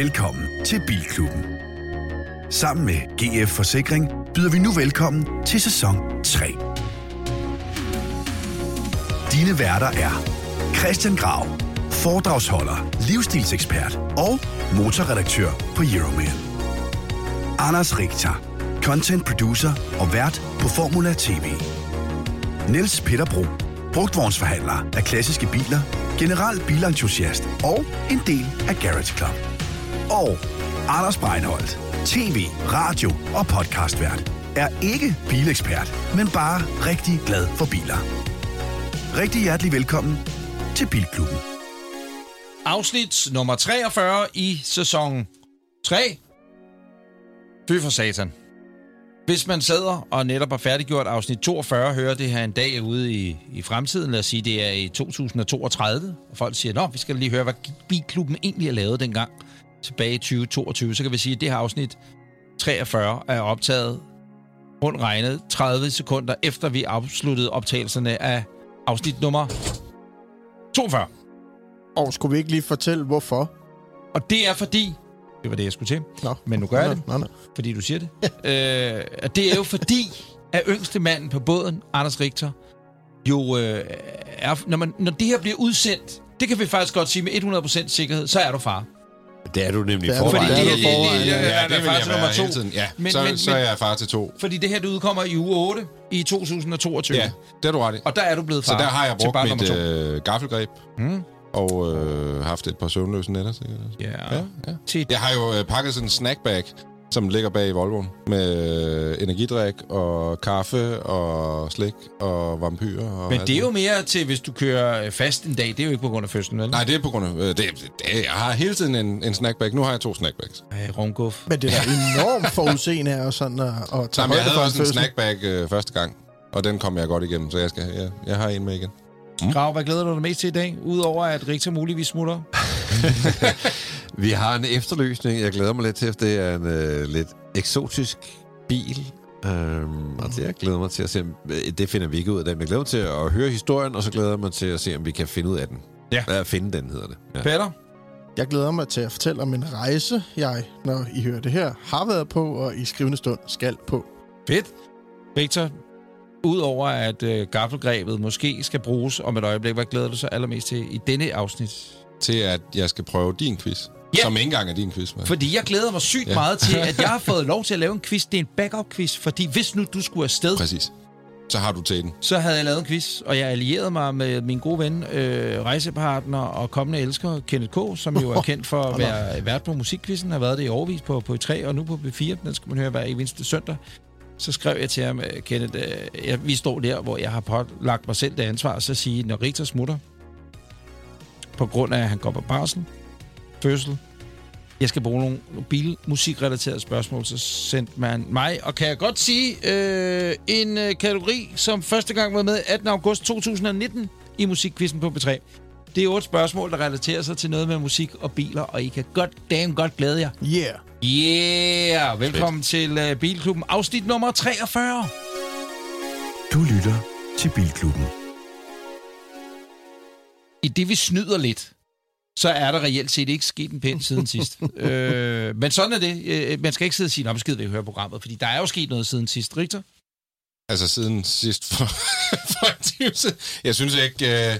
Velkommen til Bilklubben. Sammen med GF Forsikring byder vi nu velkommen til sæson 3. Dine værter er Christian Grav, foredragsholder, livsstilsekspert og motorredaktør på Euroman. Anders Richter, content producer og vært på Formula TV. Niels Peterbro, brugtvognsforhandler af klassiske biler, general bilentusiast og en del af Garage Club. Og Anders Breinholt, tv, radio og podcastvært, er ikke bilekspert, men bare rigtig glad for biler. Rigtig hjertelig velkommen til Bilklubben. Afsnit nummer 43 i sæson 3. Fy for satan. Hvis man sidder og netop har færdiggjort afsnit 42, hører det her en dag ude i, i fremtiden, lad os sige, det er i 2032, og folk siger, nå, vi skal lige høre, hvad Bilklubben egentlig har lavet dengang tilbage i 2022, så kan vi sige, at det her afsnit 43 er optaget rundt regnet 30 sekunder efter vi afsluttede optagelserne af afsnit nummer 42. Og skulle vi ikke lige fortælle, hvorfor? Og det er fordi, det var det, jeg skulle til, Nå. men nu gør jeg det, nå, nå. fordi du siger det. øh, at det er jo fordi, at yngste manden på båden, Anders Richter, jo øh, er, når, man, når det her bliver udsendt, det kan vi faktisk godt sige med 100% sikkerhed, så er du far. Det er du nemlig Det du. forvejen. Fordi det, er det, du det, det, ja. ja, Ja, det vil faktisk jeg nummer to. tiden. Ja, Men- så, men- så er jeg far til to. Fordi det her, det udkommer i uge 8 i 2022. Ja, det er du ret i. Og der er du blevet far Så der har jeg til brugt mit øh, gaffelgreb Mm. og øh, haft et par søvnløse nætter. Sikkert. Ja. Ja, ja. Til, Jeg har jo øh, pakket sådan en snackbag, som ligger bag i Volvoen, med øh, energidrik og kaffe og slik og vampyrer. Og men det er jo mere til, hvis du kører øh, fast en dag. Det er jo ikke på grund af fødslen, vel? Nej, det er på grund af... Øh, det, det, jeg har hele tiden en, en snackbag. Nu har jeg to snackbags. Ej, rumguf. Men det er da enormt forudseende af og sådan at, at tage Jamen, jeg havde også en fødsel. snackbag øh, første gang, og den kom jeg godt igennem, så jeg, skal, jeg, jeg har en med igen. Grav, hvad glæder du dig mest til i dag? Udover at Richter muligvis smutter. Vi har en efterløsning, jeg glæder mig lidt til, for det er en øh, lidt eksotisk bil. Um, og det jeg glæder mig til at se, om- øh, det finder vi ikke ud af den. Jeg glæder mig til at høre historien, og så glæder jeg mig til at se, om vi kan finde ud af den. Ja. At finde den, hedder det. Ja. Peter? Jeg glæder mig til at fortælle om en rejse, jeg, når I hører det her, har været på, og i skrivende stund skal på. Fedt. Victor, udover at øh, gaffelgrebet måske skal bruges om et øjeblik, hvad glæder du så allermest til i denne afsnit? Til at jeg skal prøve din quiz. Ja. Som ikke engang er din quiz. Men. Fordi jeg glæder mig sygt ja. Meget til, at jeg har fået lov til at lave en quiz. Det er en backup-quiz, fordi hvis nu du skulle afsted, Præcis. Så har du til den. så havde jeg lavet en quiz, og jeg allierede mig med min gode ven, øh, rejsepartner og kommende elsker, Kenneth K., som jo er kendt for at være vært på musikquizzen, har været det i overvis på, på 3 og nu på B4. Den skal man høre hver eneste søndag. Så skrev jeg til ham, øh, Kenneth, øh, jeg, vi står der, hvor jeg har pålagt mig selv det ansvar, så sige, når Richter smutter, på grund af, at han går på barsel, fødsel, jeg skal bruge nogle bilmusikrelaterede spørgsmål, så sendte man mig, og kan jeg godt sige, øh, en øh, kategori, som første gang var med 18. august 2019 i Musikquizzen på B3. Det er otte spørgsmål, der relaterer sig til noget med musik og biler, og I kan godt, damn godt glæde jer. Yeah! Yeah! Velkommen Fedt. til uh, Bilklubben, afsnit nummer 43. Du lytter til Bilklubben. I det, vi snyder lidt, så er der reelt set ikke sket en pind siden sidst. øh, men sådan er det. Øh, man skal ikke sidde og sige, at besked vil høre programmet, fordi der er jo sket noget siden sidst, Richter. Altså siden sidst for, for en time siden. Jeg synes ikke... Øh,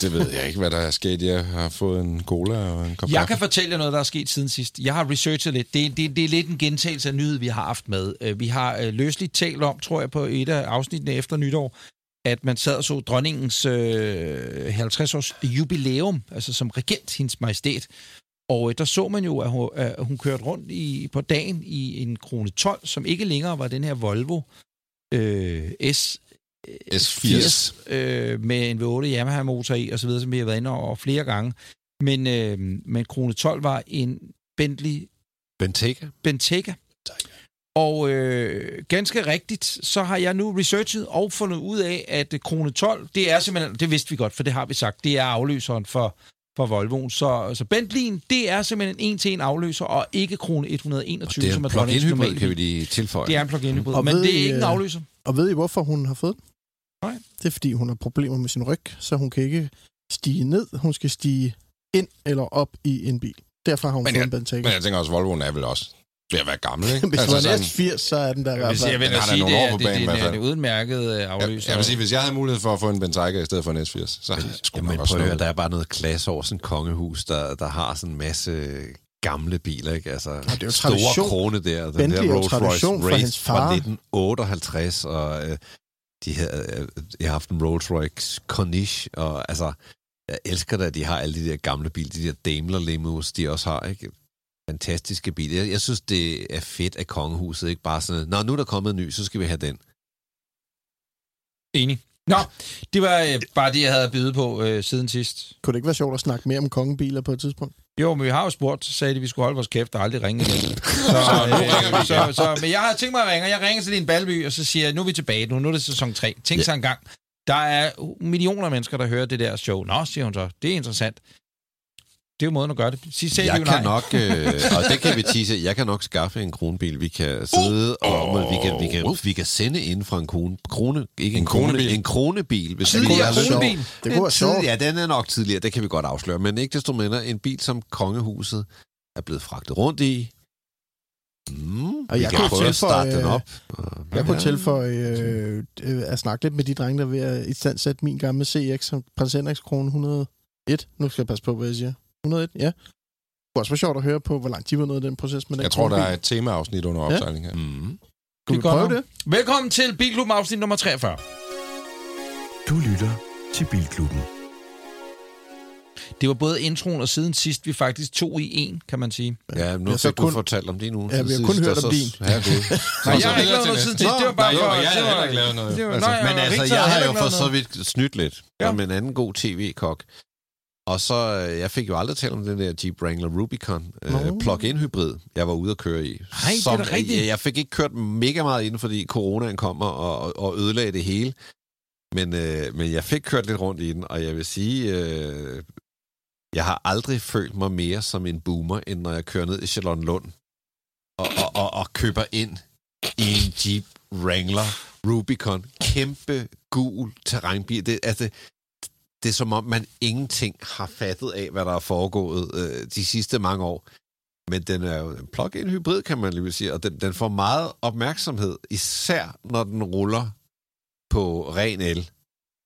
det ved jeg ikke, hvad der er sket. Jeg har fået en cola og en kop Jeg kan fortælle jer noget, der er sket siden sidst. Jeg har researchet lidt. Det, er- det, det er lidt en gentagelse af nyhed, vi har haft med. Øh, Vi har øh, løsligt talt om, tror jeg, på et af afsnittene efter nytår, at man sad og så dronningens øh, 50-års jubilæum, altså som regent, hendes majestæt. Og øh, der så man jo, at hun, at hun kørte rundt i, på dagen i en krone 12, som ikke længere var den her Volvo øh, S S80. øh, med en V8 Yamaha-motor i, og så videre, som vi har været inde over flere gange. Men, øh, men Krone 12 var en Bentley Bentayga. Bentayga. Og øh, ganske rigtigt, så har jeg nu researchet og fundet ud af, at Krone 12, det er simpelthen, det vidste vi godt, for det har vi sagt, det er afløseren for, for Volvoen. Så, så Bentley'en, det er simpelthen en til en afløser, og ikke Krone 121, Det er som en er dronningens plug-in hybrid, kan vi lige tilføje. Det er en plug-in hybrid, Og men ved det er I, ikke en øh, afløser. Og ved I, hvorfor hun har fået den? Nej. Det er, fordi hun har problemer med sin ryg, så hun kan ikke stige ned. Hun skal stige ind eller op i en bil. Derfor har hun Men fået jeg, en Bentayga. men jeg tænker også, Volvoen er vel også ved at være gammel, ikke? Hvis Altså du er næst 80, så er den der i Jeg hvert sige, jeg fald. vil da sige, nogle det år er, på det, banen i det, hvert det er fald. en udmærket øh, jeg, afløser. jeg vil sige, hvis jeg havde mulighed for at få en Bentayga i stedet for en S80, så jeg Ja, nok men også prøv at høre, noget. der er bare noget klasse over sådan et kongehus, der, der har sådan en masse gamle biler, ikke? Altså, det er jo store tradition. krone der. Den Bentley er der Rolls Royce tradition fra Race hendes fra far. 1958, og øh, de havde, øh, jeg har haft en Rolls Royce Corniche, og altså, jeg elsker det, at de har alle de der gamle biler, de der Daimler limos, de også har, ikke? Fantastiske biler. Jeg, jeg synes, det er fedt, at kongehuset ikke bare sådan, Nå, nu er der kommet en ny, så skal vi have den. Enig. Nå, det var øh, bare det, jeg havde at byde på øh, siden sidst. Kunne det ikke være sjovt at snakke mere om kongebiler på et tidspunkt? Jo, men vi har jo spurgt, så sagde de, at vi skulle holde vores kæft og aldrig ringe igen. Så, øh, så, så, men jeg har tænkt mig at ringe, og jeg ringer til din Balby, og så siger jeg, nu er vi tilbage nu, nu er det sæson 3. Tænk sig en gang. Der er millioner af mennesker, der hører det der show. Nå, siger hun så, det er interessant. Det er jo måden at gøre det. Sig selv Jeg jo kan nej. nok, øh, og det kan vi tise, jeg kan nok skaffe en kronbil. Vi kan sidde og og vi kan, vi kan, vi kan sende ind fra en krone, krone ikke en, En krone, kronebil. en kronebil. Hvis vi Tidligere lyst. kronebil. Det kunne være sjovt. Ja, den er nok tidligere, det kan vi godt afsløre. Men ikke desto mindre, en bil, som kongehuset er blevet fragtet rundt i. Mm, Og jeg kunne prøve at starte tilføje, den op. Jeg kunne Ja. tilføje øh, øh, at snakke lidt med de drenge, der er ved at i stand sætte min gamle CX, som prins Henriks krone 101. Nu skal jeg passe på, hvad jeg siger. 101, ja. Det kunne også være sjovt at høre på, hvor langt de var nået i den proces med den Jeg tror, der er et temaafsnit under Ja. opsejling her. Mm. Kunne Det vi er prøve det? Velkommen til Bilklubben afsnit nummer 43. Du lytter til Bilklubben. Det var både introen og siden sidst, vi faktisk tog i en, kan man sige. Ja, nu Jeg fik du kun- fortalt om din uge. Ja, vi har kun hørt om din. Ja, Gud. Nej, jeg har ikke lavet noget siden sidst. Det var bare Nej, for... jo, jeg det har ikke lavet noget. det Altså, nej, Men altså, jeg har har jo for så vidt snydt lidt Ja. ja. med en anden god tv-kok. Og så, øh, jeg fik jo aldrig talt om den der Jeep Wrangler Rubicon øh, plug-in hybrid, jeg var ude at køre i. Nej, det er rigtigt. Jeg, jeg fik ikke kørt mega meget inden, fordi coronaen kom og, og, og ødelagde det hele. Men, øh, men jeg fik kørt lidt rundt i den, og jeg vil sige, øh, jeg har aldrig følt mig mere som en boomer, end når jeg kører ned i Charlottenlund og, og, og, og køber ind i en Jeep Wrangler Rubicon. Kæmpe gul terrænbil. Det, altså, det er som om, man ingenting har fattet af, hvad der er foregået øh, de sidste mange år. Men den er jo en plug-in hybrid, kan man lige sige, og den, den får meget opmærksomhed, især når den ruller på ren el.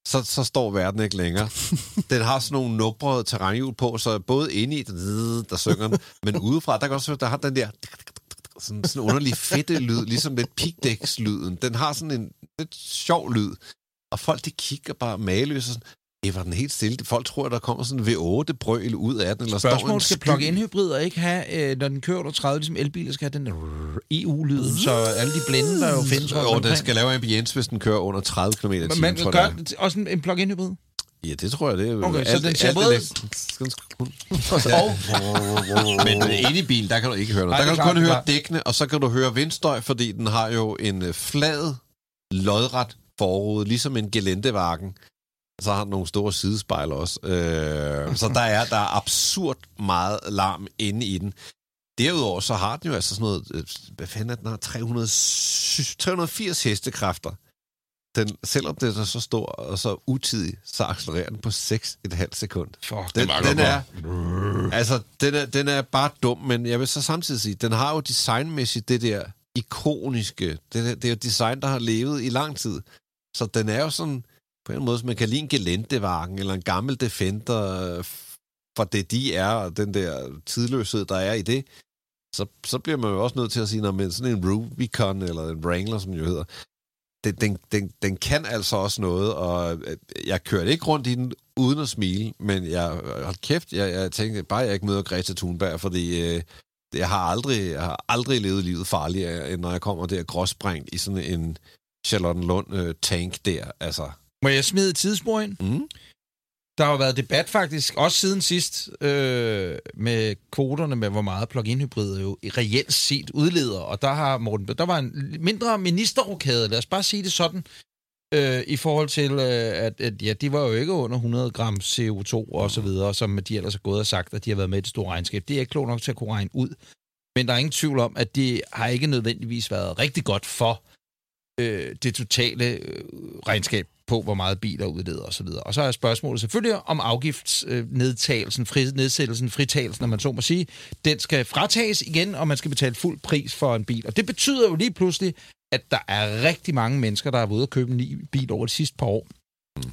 Så, så står verden ikke længere. Den har sådan nogle nubrede terrænhjul på, så både inde i, den, der synger den, men udefra, der kan også der har den der sådan, sådan underlig fedte lyd, ligesom lidt pigdækslyden. Den har sådan en lidt sjov lyd. Og folk, de kigger bare maløst og sådan, det var den helt stille. Folk tror, at der kommer sådan en V8-brøl ud af den. Eller står en Spørgsmålet skal plug-in hybrider ikke have, øh, når den kører under 30, ligesom elbiler skal have den EU-lyd, så alle de blinde, der jo findes rundt Og den skal lave ambience, hvis den kører under 30 km i Men timen, man tror gør jeg. det også en, en plug-in hybrid? Ja, det tror jeg, det er. Okay, så den ser er både- Men inde i bilen, der kan du ikke høre noget. Nej, Der kan du kun høre dækkene, og så kan du høre vindstøj, fordi den har jo en øh, flad, lodret forrude, ligesom en gelendevagen. Så har den nogle store sidespejler også. Øh, så der er, der er absurd meget larm inde i den. Derudover så har den jo altså sådan noget, øh, hvad fanden er den har, 300, 380 hestekræfter. Den, selvom den er så stor og så utidig, så accelererer den på 6,5 sekund. Fuck, Den, den, godt er, altså, den, er, den er bare dum, men jeg vil så samtidig sige, den har jo designmæssigt det der ikoniske. Det, det er jo design, der har levet i lang tid. Så den er jo sådan, på en måde, som man kan lide en Gelendewagen eller en gammel Defender, øh, for det de er, og den der tidløshed, der er i det, så, så bliver man jo også nødt til at sige, når man sådan en Rubicon eller en Wrangler, som jo hedder, den, den, den, den kan altså også noget, og øh, jeg kørte ikke rundt i den uden at smile, men jeg øh, hold kæft, jeg, jeg tænkte bare, jeg ikke møder Greta Thunberg, fordi øh, jeg har aldrig, jeg har aldrig levet livet farligere, end når jeg kommer der gråsprængt i sådan en Charlottenlund øh, tank der, altså. Må jeg smide et tidsspor ind? Mm. Der har jo været debat faktisk, også siden sidst, øh, med kvoterne med, hvor meget plug-in hybrider jo reelt set udleder. Og der har Morten, der var en mindre ministerrokade, lad os bare sige det sådan, øh, i forhold til, øh, at, at ja, de var jo ikke under 100 gram CO2 og så videre, som de ellers har gået og sagt, at de har været med i det store regnskab. Det er ikke klog nok til at kunne regne ud. Men der er ingen tvivl om, at det har ikke nødvendigvis været rigtig godt for øh, det totale øh, regnskab på, hvor meget biler udleder osv. Og så er spørgsmålet selvfølgelig om afgiftsnedtagelsen, fri, nedsættelsen, fritagelsen, når man så må sige, den skal fratages igen, og man skal betale fuld pris for en bil. Og det betyder jo lige pludselig, at der er rigtig mange mennesker, der er ude at købe en ny bil over de sidste par år,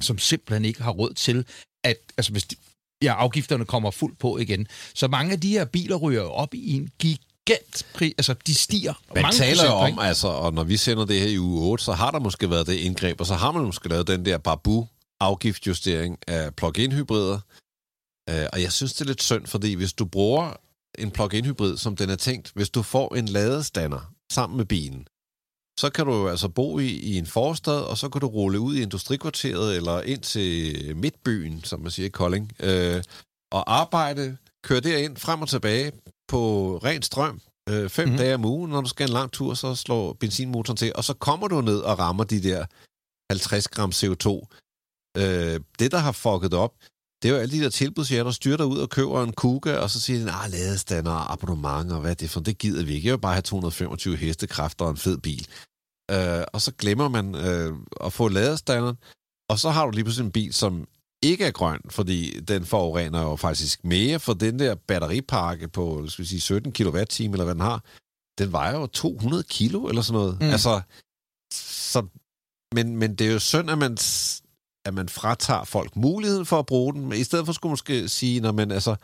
som simpelthen ikke har råd til, at altså hvis de, ja, afgifterne kommer fuldt på igen. Så mange af de her biler ryger op i en gigant pris, altså de stiger. Man mange taler jo om, altså, og når vi sender det her i uge 8, så har der måske været det indgreb, og så har man måske lavet den der babu afgiftsjustering af plug-in hybrider. Uh, og jeg synes, det er lidt synd, fordi hvis du bruger en plug-in hybrid, som den er tænkt, hvis du får en ladestander sammen med bilen, så kan du altså bo i, i en forstad, og så kan du rulle ud i industrikvarteret eller ind til midtbyen, som man siger i Kolding, øh, og arbejde, køre derind frem og tilbage på ren strøm, øh, fem Mhm. mm. dage om ugen. Når du skal en lang tur, så slår benzinmotoren til, og så kommer du ned og rammer de der 50 gram CO2. Øh, det, der har fucket op, det er jo alle de der tilbudsjæger, der styrer dig ud og køber en Kuga, og så siger de, ah, ladestander, abonnement, og hvad er det for, det gider vi ikke. Jeg vil bare have 225 hestekræfter og en fed bil. Øh, og så glemmer man øh, at få ladestanderen, og så har du lige pludselig en bil, som ikke er grøn, fordi den forurener jo faktisk mere, for den der batteripakke på skal vi sige, 17 kWh, eller hvad den har, den vejer jo 200 kilo eller sådan noget. Mm. Altså, så, men, men det er jo synd, at man, at man fratager folk muligheden for at bruge den, men i stedet for skulle man måske sige, når man altså,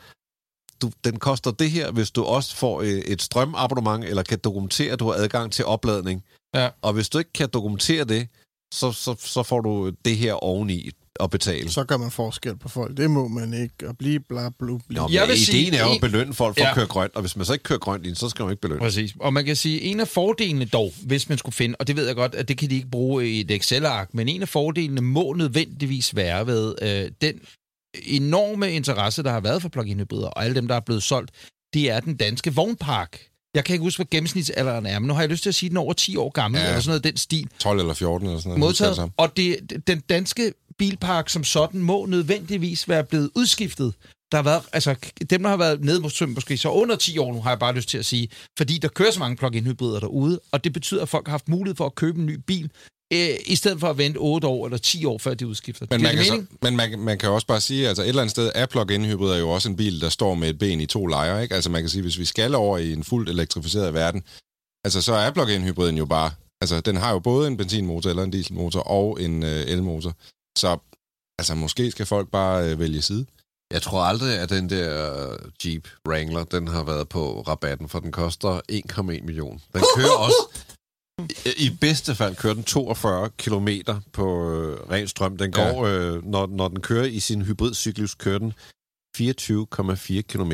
du, den koster det her, hvis du også får øh, et strømabonnement, eller kan dokumentere, at du har adgang til opladning. Ja. Og hvis du ikke kan dokumentere det, så, så, så får du det her oveni at betale. Så gør man forskel på folk. Det må man ikke. Og blive bla bla bla. Nå, Jeg vil ideen sige, er jo at belønne folk for Ja. at køre grønt, og hvis man så ikke kører grønt ind, så skal man ikke belønne. Præcis. Og man kan sige, en af fordelene dog, hvis man skulle finde, og det ved jeg godt, at det kan de ikke bruge i et Excel-ark, men en af fordelene må nødvendigvis være ved øh, den enorme interesse, der har været for plug-in hybrider, og alle dem, der er blevet solgt, det er den danske vognpark. Jeg kan ikke huske, hvad gennemsnitsalderen er, men nu har jeg lyst til at sige, at den er over 10 år gammel, Ja. eller sådan noget den stil. 12 eller 14 eller sådan noget. modtaget. Og det, den danske bilpark som sådan må nødvendigvis være blevet udskiftet. Der har været, altså, dem, der har været nede måske, måske så under 10 år nu, har jeg bare lyst til at sige, fordi der kører så mange plug-in hybrider derude, og det betyder, at folk har haft mulighed for at købe en ny bil, øh, i stedet for at vente 8 år eller 10 år, før de udskifter. Men, man kan, så, men man, man kan også bare sige, altså et eller andet sted er plug-in hybrider jo også en bil, der står med et ben i to lejre. Ikke? Altså man kan sige, hvis vi skal over i en fuldt elektrificeret verden, altså så er plug-in hybriden jo bare, altså den har jo både en benzinmotor eller en dieselmotor og en øh, elmotor. Så altså måske skal folk bare øh, vælge side. Jeg tror aldrig, at den der Jeep Wrangler, den har været på rabatten, for den koster 1,1 million. Den kører også, i, i bedste fald kører den 42 km på øh, ren strøm. Den Ja. går, øh, når, når den kører i sin hybridcyklus, kører den 24,4 km.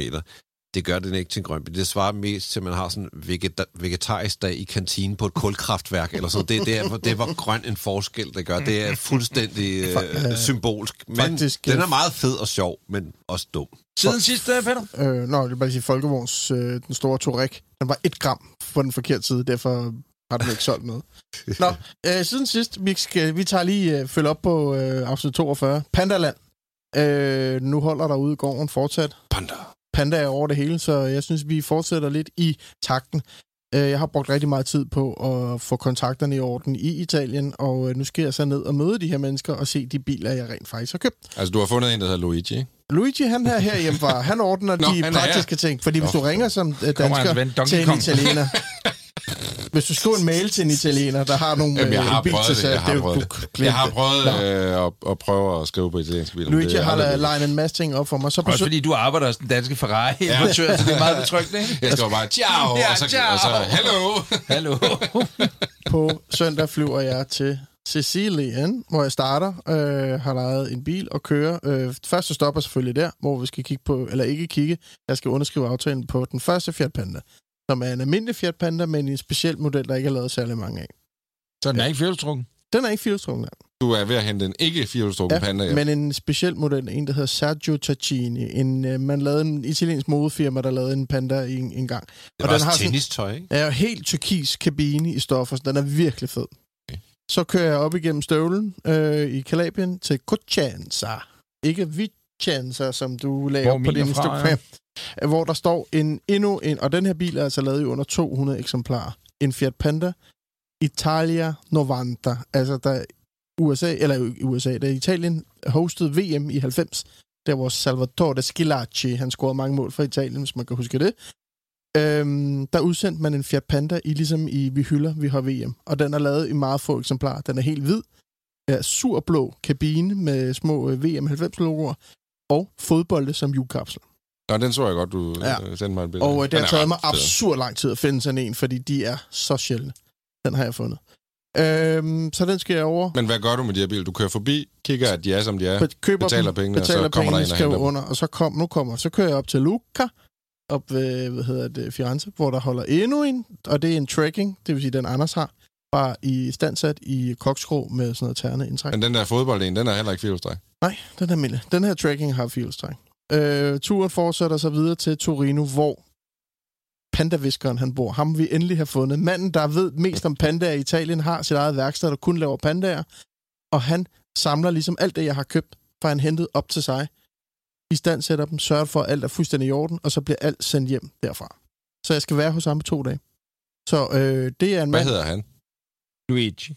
Det gør den ikke til en grøn bil. Det svarer mest til, at man har sådan en vegeta- vegetarisk dag i kantinen på et kulkraftværk, eller sådan. Det, er der, hvor- det er, hvor grøn en forskel det gør. Det er fuldstændig øh, symbolsk. Men Faktisk, den øh, er meget fed og sjov, men også dum. Siden sidst, øh, Peter? Øh, nå, jeg vil bare sige, Folkevogns, øh, den store Touareg, den var et gram på den forkerte side, derfor har den ikke solgt noget. Nå, øh, siden sidst, vi, skal, vi tager lige øh, følge op på øh, afsnit 42. Pandaland. Øh, nu holder der ude i gården fortsat. Panda. Panda er over det hele, så jeg synes, vi fortsætter lidt i takten. Øh, Jeg har brugt rigtig meget tid på at få kontakterne i orden i Italien, og øh, nu skal jeg så ned og møde de her mennesker og se de biler, jeg rent faktisk har købt. Altså du har fundet en, der hedder Luigi, ikke? Luigi, han er herhjemmefra. Han ordner Nå, de han praktiske ting. Fordi hvis Nå. du ringer som øh, dansker til en italiener... hvis du skriver en mail til en italiener, der har nogle Jamen, jeg øh, har bil prøvet til det, salg, jeg har er prøvet det. Jeg har prøvet øh, at, at prøve at skrive på italienske biler. men Luigi det har legnet en masse ting op for mig. Så på, Også fordi du arbejder hos den danske Ferrari-importør, ja. så det er meget betryggende, ikke? Jeg skal jo bare, ciao, Ja, og, så, ciao. og så, hello. Hallo. på søndag flyver jeg til Sicilien, hvor jeg starter, øh, har lejet en bil og kører. Øh, første stop er selvfølgelig der, hvor vi skal kigge på, eller ikke kigge, jeg skal underskrive aftalen på den første Fiat Panda, som er en almindelig Fiat Panda, men en speciel model, der ikke er lavet særlig mange af. Så den er ikke fjolstrukken? Den er ikke firehjulstrukket, Du er ved at hente en ikke firehjulstrukken ja, panda hjem. men en speciel model, en der hedder Sergio Tacchini. En, øh, man lavede en italiensk modefirma, der lavede en Panda en, en gang. Det Og var den har sådan- tennistøj, ikke? er jo helt turkis kabine i stoffer, så den er virkelig fed. Okay. Så kører jeg op igennem støvlen øh, i Kalabrien til Cosenza. Ikke Vicenza, som du lagde Hvor op på din er fra, Instagram. Ja. Hvor der står en endnu en, og den her bil er altså lavet i under 200 eksemplarer. En Fiat Panda Italia 90. Altså, der USA, eller i USA, der Italien hostede VM i 90, der hvor Salvatore Scilacci, han scorede mange mål for Italien, hvis man kan huske det. Øhm, der udsendte man en Fiat Panda i ligesom i Vi hylder, vi har VM. Og den er lavet i meget få eksemplarer. Den er helt hvid. Ja, surblå kabine med små øh, VM 90-logoer og fodbolde som julekapsel. Nå, den så jeg godt, du Ja. ja. sendte mig et billede. Og øh, det har taget mig absurd lang tid at finde sådan en, fordi de er så sjældne. Den har jeg fundet. Øhm, så den skal jeg over. Men hvad gør du med de her biler? Du kører forbi, kigger, at de er, som de er. køber betaler dem, pengene, og så kommer der pengene, en og henter under, og så, kom, nu kommer, så kører jeg op til Luca, op ved, hvad hedder det, Firenze, hvor der holder endnu en, og det er en trekking, det vil sige, den Anders har, bare i standsat i koksgrå med sådan noget terne indtræk. Men den der fodbold en, den er heller ikke firehjulstræk. Nej, den er almindelig. Den her trekking har fjolstræk. Øh, turen fortsætter så videre til Torino, hvor pandaviskeren han bor. Ham vi endelig har fundet. Manden, der ved mest om pandaer i Italien, har sit eget værksted, der kun laver pandaer. Og han samler ligesom alt det, jeg har købt, for han hentet op til sig. I stand sætter dem, sørger for, at alt er fuldstændig i orden, og så bliver alt sendt hjem derfra. Så jeg skal være hos ham på to dage. Så øh, det er en Hvad mand, hedder han? Luigi.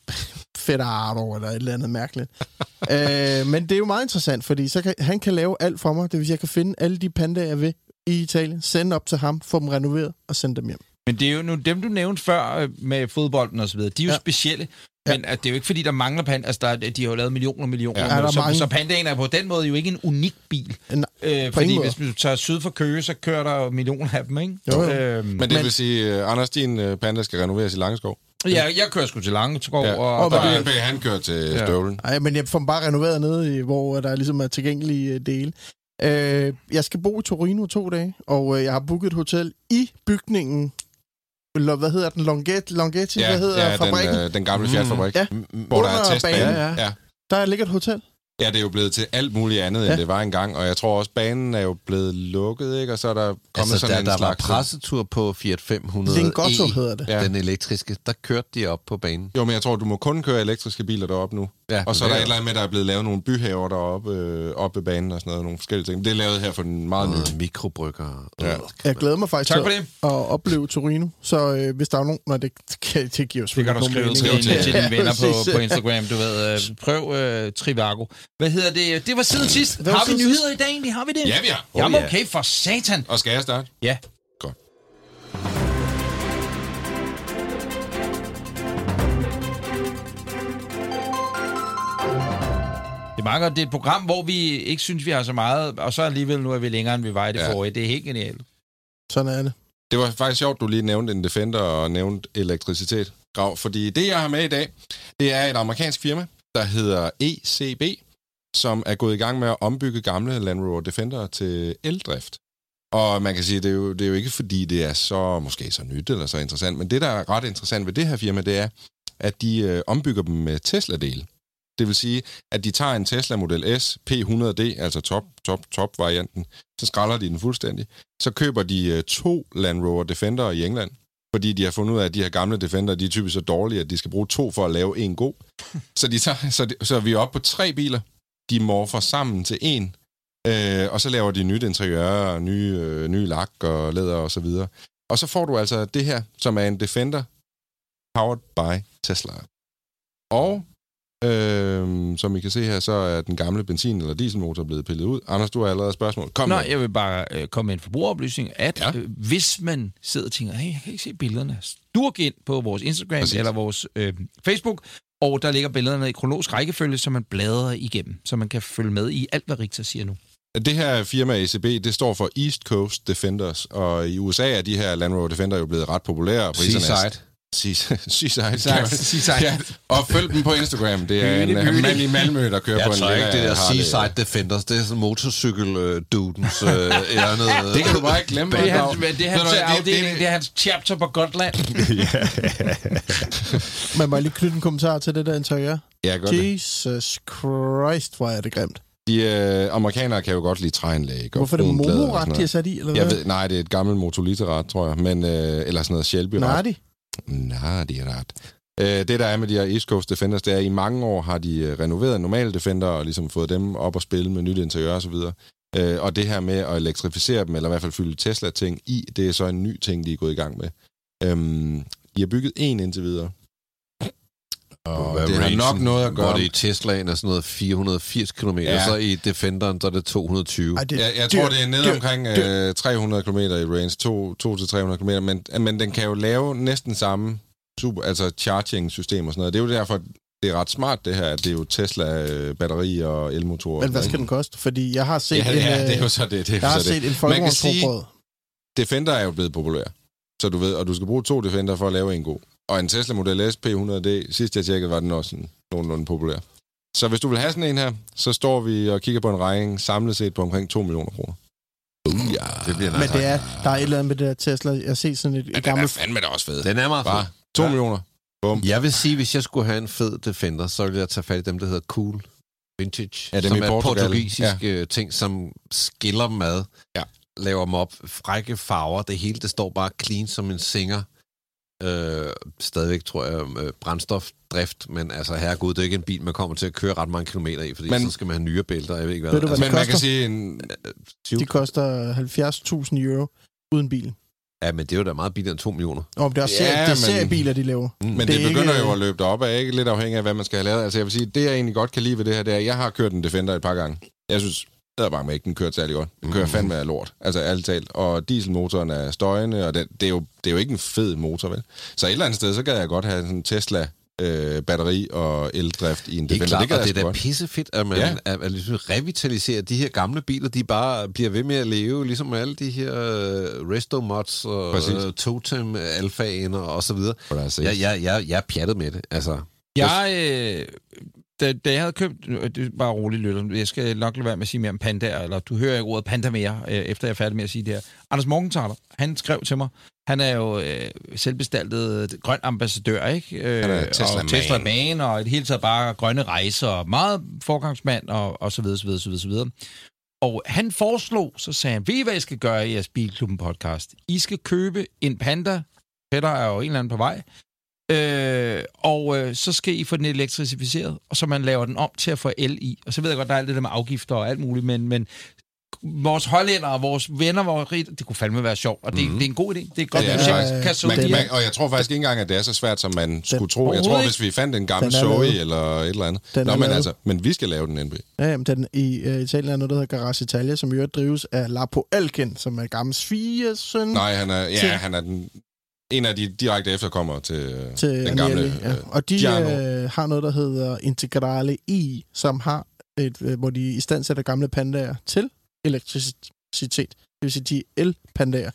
Fedaro eller et eller andet mærkeligt. øh, men det er jo meget interessant, fordi så kan, han kan lave alt for mig. Det vil sige, jeg kan finde alle de pandaer, jeg vil i Italien, sende op til ham, få dem renoveret og sende dem hjem. Men det er jo nu, dem, du nævnte før øh, med fodbolden og så videre, de er jo Ja. ja. specielle. Men at det er jo ikke, fordi der mangler panda. Altså, der, er- de har jo lavet millioner og millioner. Ja. Så, mange. så pandaen er på den måde jo ikke en unik bil. Nej, Øh, fordi hvis du tager syd for Køge, så kører der jo millioner af dem, ikke? Jo, jo. Øhm, Men det Men- vil sige, uh, Anders, din uh, panda skal renoveres i Langeskov. Ja, jeg kører sgu til Langeskov, Ja. Og, og, der, DNB, han kører til Ja. støvlen. Nej, men jeg får dem bare renoveret nede, i, hvor der ligesom er tilgængelige øh, dele. Øh, jeg skal bo i Torino to dage, og øh, jeg har booket et hotel i bygningen. Hvad hedder den? Longetti? Longetti? Ja, hvad hedder ja fabrikken? den, uh, den gamle Fiat-fabrik. Ja. Hvor der er testbane. Ja, ja. Der ligger et hotel. Ja, det er jo blevet til alt muligt andet, end Ja. det var engang. Og jeg tror også, banen er jo blevet lukket, ikke? Og så er der kommet Altså, sådan der, en der var slags... pressetur på Fiat 500 Lingotto E, hedder det. Ja. den elektriske, der kørte de op på banen. Jo, men jeg tror, du må kun køre elektriske biler deroppe nu. Ja, Og så er der et eller andet med, at der er blevet lavet nogle byhaver deroppe øh, op ved banen og sådan noget, nogle forskellige ting. Det er lavet her for den meget nye. Mikrobrygger. Ja. Ja. Jeg glæder mig faktisk Tak for til det. at opleve Torino. Så øh, hvis der er nogen... Nå, det, kan, det giver jo Det kan du skrive til, til, dine venner på, på Instagram, du ved. Øh, prøv øh, Trivago. Hvad hedder det? Det var siden sidst. var Har vi nyheder i dag egentlig? Har vi det? Ja, vi har. Jamen Oh, ja. okay, for satan. Og skal jeg starte? Ja. Godt. Det er meget godt. Det er et program, hvor vi ikke synes, vi har så meget, og så alligevel nu er vi længere, end vi var i det ja. forrige. Det er helt genialt. Sådan er det. Det var faktisk sjovt, du lige nævnte en Defender og nævnte elektricitet. Grav, fordi det, jeg har med i dag, det er et amerikansk firma, der hedder ECB, som er gået i gang med at ombygge gamle Land Rover Defender til eldrift. Og man kan sige, det er, jo, det er jo ikke fordi, det er så måske så nyt eller så interessant, men det, der er ret interessant ved det her firma, det er, at de øh, ombygger dem med Tesla-dele. Det vil sige, at de tager en Tesla Model S P100D, altså top, top, top varianten, så skralder de den fuldstændig. Så køber de øh, to Land Rover Defender i England, fordi de har fundet ud af, at de her gamle Defender, de er typisk så dårlige, at de skal bruge to for at lave en god. Så, de tager, så, de, så er vi oppe på tre biler, de morfer sammen til en, øh, og så laver de nyt interiør, og nye, øh, nye lak og læder og så videre. Og så får du altså det her, som er en Defender powered by Tesla. Og øh, som I kan se her, så er den gamle benzin- eller dieselmotor blevet pillet ud. Anders, du har allerede et spørgsmål. Kom med. jeg vil bare øh, komme med en forbrugeroplysning, at Ja. øh, hvis man sidder og tænker, hey, jeg kan ikke se billederne, sturk ind på vores Instagram. Præcis. eller vores øh, Facebook, og der ligger billederne i kronologisk rækkefølge, så man bladrer igennem, så man kan følge med i alt, hvad Richter siger nu. Det her firma ECB, det står for East Coast Defenders, og i USA er de her Land Rover Defender jo blevet ret populære. priserne er- Seaside. Seaside. Seaside. Ja, og følg dem på Instagram. Det er en hyggeligt. mand i Malmø, der kører Jeg på en tror ikke, det der Harley. Seaside Defenders, det er sådan motorcykel-dudens øh, ærnet. Det kan du bare ikke glemme. Det er hans, det er hans det- afdeling, det- det er hans chapter på Gotland. Man må lige knytte en kommentar til det der interiør. Ja, godt det. Jesus Christ, hvor er det grimt. De øh, amerikanere kan jo godt lide træanlæg. og Hvorfor er det momoret, de har sat i, eller Jeg hvad? ved, nej, det er et gammelt motoliteret, tror jeg. Men, øh, eller sådan noget Shelby Nej. Nej, det er ret. Øh, det, der er med de her East Coast Defenders, det er, at i mange år har de øh, renoveret normale Defender og ligesom fået dem op og spille med nyt interiør og så videre. Øh, og det her med at elektrificere dem, eller i hvert fald fylde Tesla-ting i, det er så en ny ting, de er gået i gang med. Øhm, de har bygget en indtil videre. Og det har nok noget at gøre Hvor det i Teslaen er sådan noget 480 km, Ja. så i Defenderen, så er det 220. Ej, det, Jeg, jeg dyrt, tror, det er nede omkring øh, 300 km i range, 2-300 km, men, men den kan jo lave næsten samme super, altså charging-system og sådan noget. Det er jo derfor, det er ret smart det her, at det er jo Tesla øh, batteri og elmotorer. Men hvad skal den koste? Fordi jeg har set Ja, en, ja, øh, det er jo så det. det, er jeg har det. set en folkevognsforbrød. Defender er jo blevet populær. Så du ved, og du skal bruge to Defender for at lave en god. Og en Tesla Model S P100D, sidst jeg tjekkede, var den også sådan nogenlunde populær. Så hvis du vil have sådan en her, så står vi og kigger på en regning samlet set på omkring 2 millioner kroner. Uh, ja. Det bliver Men det er, der er et eller andet med det der Tesla. Jeg har set sådan et, Ja, et den er gammelt... fandme da også fed. Den er meget fed. 2 Ja. millioner. Bum. Jeg vil sige, hvis jeg skulle have en fed Defender, så ville jeg tage fat i dem, der hedder Cool Vintage. Ja, dem som er Portugal. portugisiske ja. ting, som skiller dem ad. Ja. Laver dem op. Frække farver. Det hele, det står bare clean som en singer. Øh, stadigvæk, tror jeg, øh, brændstofdrift, men altså, herregud, det er ikke en bil, man kommer til at køre ret mange kilometer i, fordi Men- så skal man have nye bælter, jeg ved ikke hvad. Ved du, hvad altså, Men man koster? kan sige, en, De koster 70.000 euro uden bilen. ja, men det er jo da meget billigere end 2 millioner. Og det er også Ja, det er seriebiler, de laver. Mm. men Det det, er det begynder ikke- jo at løbe derop af, ikke? Lidt afhængig af, hvad man skal have lavet. Altså, jeg vil sige, det jeg egentlig godt kan lide ved det her, det er, at jeg har kørt en Defender et par gange. Jeg synes, det er bare med ikke, den kører særlig godt. Den kører Mm. fandme af lort. Altså, ærligt talt. Og dieselmotoren er støjende, og det, det, er jo, det er jo ikke en fed motor, vel? Så et eller andet sted, så gad jeg godt have sådan en Tesla øh, batteri og eldrift i en Det er Defender. klart, det og det er da pissefedt, at man Ja. at, at ligesom revitaliserer de her gamle biler. De bare bliver ved med at leve, ligesom alle de her uh, Resto Mods og Præcis. uh, Totem Alfaen og, og så videre. Der er. Jeg, jeg, jeg, jeg er pjattet med det. Altså, Jeg, øh, da, da jeg havde købt, er det er bare roligt lytter, jeg skal nok lade være med at sige mere om pandaer, eller du hører ikke ordet panda mere, øh, efter jeg er færdig med at sige det her. Anders Morgenthaler, han skrev til mig, han er jo øh, selvbestaltet grøn ambassadør, ikke? Øh, Han er Tesla og Tesla man, og i det hele taget bare grønne rejser, og meget forgangsmand, og, og så videre, så videre, så videre, så videre. Og han foreslog, så sagde han, ved I, hvad I skal gøre i jeres Bilklubben podcast? I skal købe en Panda, Peter er jo en eller anden på vej, Øh, og øh, så skal I få den elektrificeret, og så man laver den om til at få el i. Og så ved jeg godt, der er alt det der med afgifter og alt muligt, men, men vores hollænder og vores venner, vores, det kunne fandme være sjovt, og det, mm. det er en god idé. Det er godt Det er projekt. faktisk. Kan så Man, den- man, og jeg tror faktisk ikke engang, at det er så svært, som man skulle tro. Jeg tror, hvis vi fandt en gammel Den Zoe eller et eller andet. Den Nå, men lavet. altså, men vi skal lave den NB. Ja, jamen, den, i uh, Italien er noget, der hedder Garage Italia, som i øvrigt drives af Lapo Alken, som er gammel sviger søn Nej, han er, ja, Til- han er den, en af de direkte efterkommere til, til den gamle Agnelli, ja. øh, Og de Giano. øh, har noget, der hedder Integrale I, som har et, øh, hvor de i stand sætter gamle pandaer til elektricitet. Det vil sige, de er el-pandaer.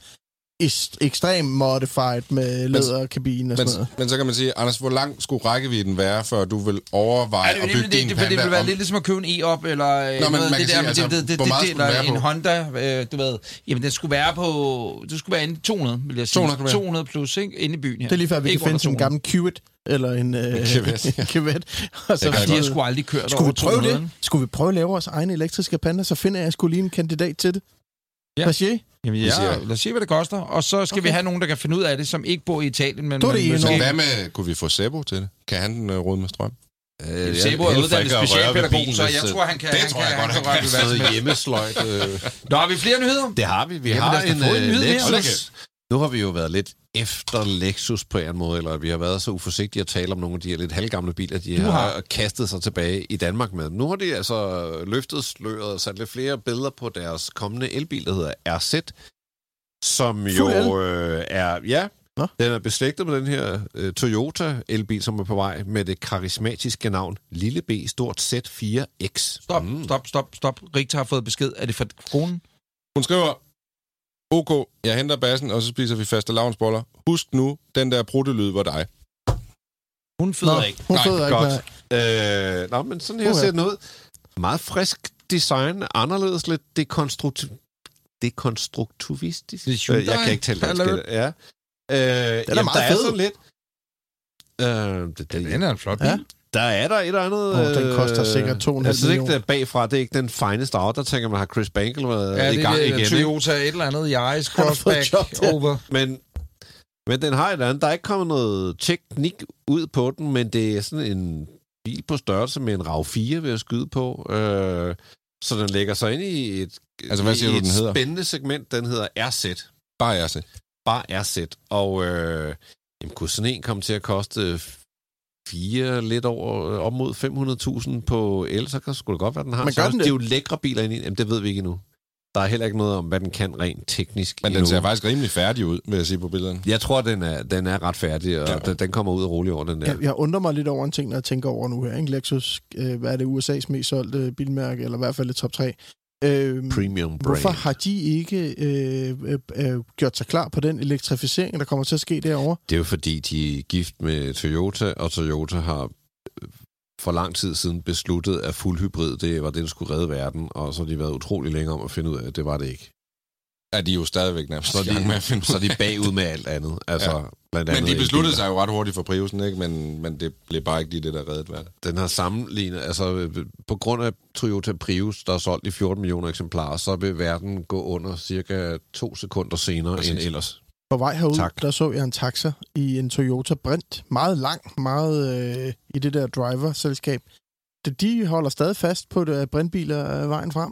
Ekstremt modified med læderkabine og men, sådan noget. men så kan man sige, Anders, hvor lang skulle rækkevidden være, før du vil overveje Ja, at det, bygge det, din det, det, det Panda vil være om? lidt ligesom at købe en e-op, eller øh, Nå, men noget, man det der, sige, men altså, det, det, det, hvor det, eller være en på? Honda, øh, du ved, jamen den skulle være på, det skulle være en 200, vil jeg sige. 200 kunne være. 200 plus, ikke? Inde i byen her. Det er lige før, vi Ikke kan finde sådan en 200. gammel Cuvette, eller en øh. Cuvette. Og så Det har skulle, sgu aldrig kørt skulle vi prøve 200. det? Skulle vi prøve at lave vores egen elektriske panda, så finder jeg skulle lige en kandidat til det. Ja. I? Jamen ja, siger- lad os se, hvad det koster. Og så skal okay. vi have nogen, der kan finde ud af det, som ikke bor i Italien, men, Så er det men. Men hvad med, kunne vi få Sebo til det? Kan han øh, rode med strøm? øh, Sebo er uddannet specialpædagog, så jeg tror, han kan... Det han tror jeg kan, godt, han han kan. helst. hjemmesløjt. Øh. Nå, har vi flere nyheder? Det har vi. Vi Jamen, har lad en en øh, nyhed mere. Nu har vi jo været lidt efter Lexus på en måde, eller vi har været så uforsigtige at tale om nogle af de her lidt halvgamle biler, de har, har. kastet sig tilbage i Danmark med. Nu har de altså løftet sløret og sat lidt flere billeder på deres kommende elbil, der hedder RZ, som jo øh, er, ja, Nå. den er beslægtet med den her øh, Toyota elbil, som er på vej med det karismatiske navn Lille B, stort Z4X. Stop, stop, stop, stop. Rikta har fået besked. Er det fra konen? Hun skriver, OK, jeg henter bassen, og så spiser vi faste lavnsboller. Husk nu, den der pruttelyd var dig. Hun føder ikke. hun Nej, føder ikke godt. med. Øh, nå, men sådan her Uha. ser den ud. Meget frisk design, anderledes lidt dekonstruktiv dekonstruktivistisk. Det er Øh, jeg kan ikke tale dansk. Ja. Øh, den er meget der er fed. sådan lidt... Øh, det, det, Den er en flot bil. Ja. Der er der et eller andet... Åh, den koster sikkert 2,5 Jeg synes ikke, millioner. det er bagfra. Det er ikke den fineste out. Der tænker man, har Chris Bangle været Ja, i det gang er igen. det, ikke? Toyota et eller andet Yaris Crossback over. Men, men den har et eller andet. Der er ikke kommet noget teknik ud på den, men det er sådan en bil på størrelse med en RAV 4, vil jeg skyde på. Øh, så den lægger sig ind i et, Altså, hvad siger i du, et den hedder? spændende segment. Den hedder RZ. Bare se. Bare RZ. Og øh, jamen, kunne sådan en komme til at koste fire, lidt over, øh, op mod 500.000 på el, så kan det godt være, den har. Men Så gør den det er det? jo lækre biler ind i. Jamen, det ved vi ikke endnu. Der er heller ikke noget om, hvad den kan rent teknisk Men den endnu. ser faktisk rimelig færdig ud, vil jeg sige på billederne. Jeg tror, den er, den er ret færdig, og Ja. den, den kommer ud og roligt over den der. Jeg, jeg undrer mig lidt over en ting, når jeg tænker over nu her. Ikke? Lexus, øh, hvad er det, USA's mest solgte bilmærke, eller i hvert fald et top 3. Øh, Premium brand. hvorfor har de ikke øh, øh, øh, gjort sig klar på den elektrificering, der kommer til at ske derovre? Det er jo fordi, de er gift med Toyota, og Toyota har øh, for lang tid siden besluttet, at fuldhybrid, det var det, der skulle redde verden, og så har de været utrolig længe om at finde ud af, at det var det ikke. Er de jo stadigvæk nærmest Så gang med at finde så er de bagud med alt andet. Altså, Ja. blandt andet Men de besluttede sig jo ret hurtigt for Priusen, ikke? Men, men det blev bare ikke lige det, der reddede verden. Den har sammenlignet, altså på grund af Toyota Prius, der er solgt i 14 millioner eksemplarer, så vil verden gå under cirka to sekunder senere Præcis. end ellers. På vej herud, Tak. der så jeg en taxa i en Toyota Brent. Meget lang, meget øh, i det der driver-selskab. De- De holder stadig fast på, at Brentbiler er vejen frem.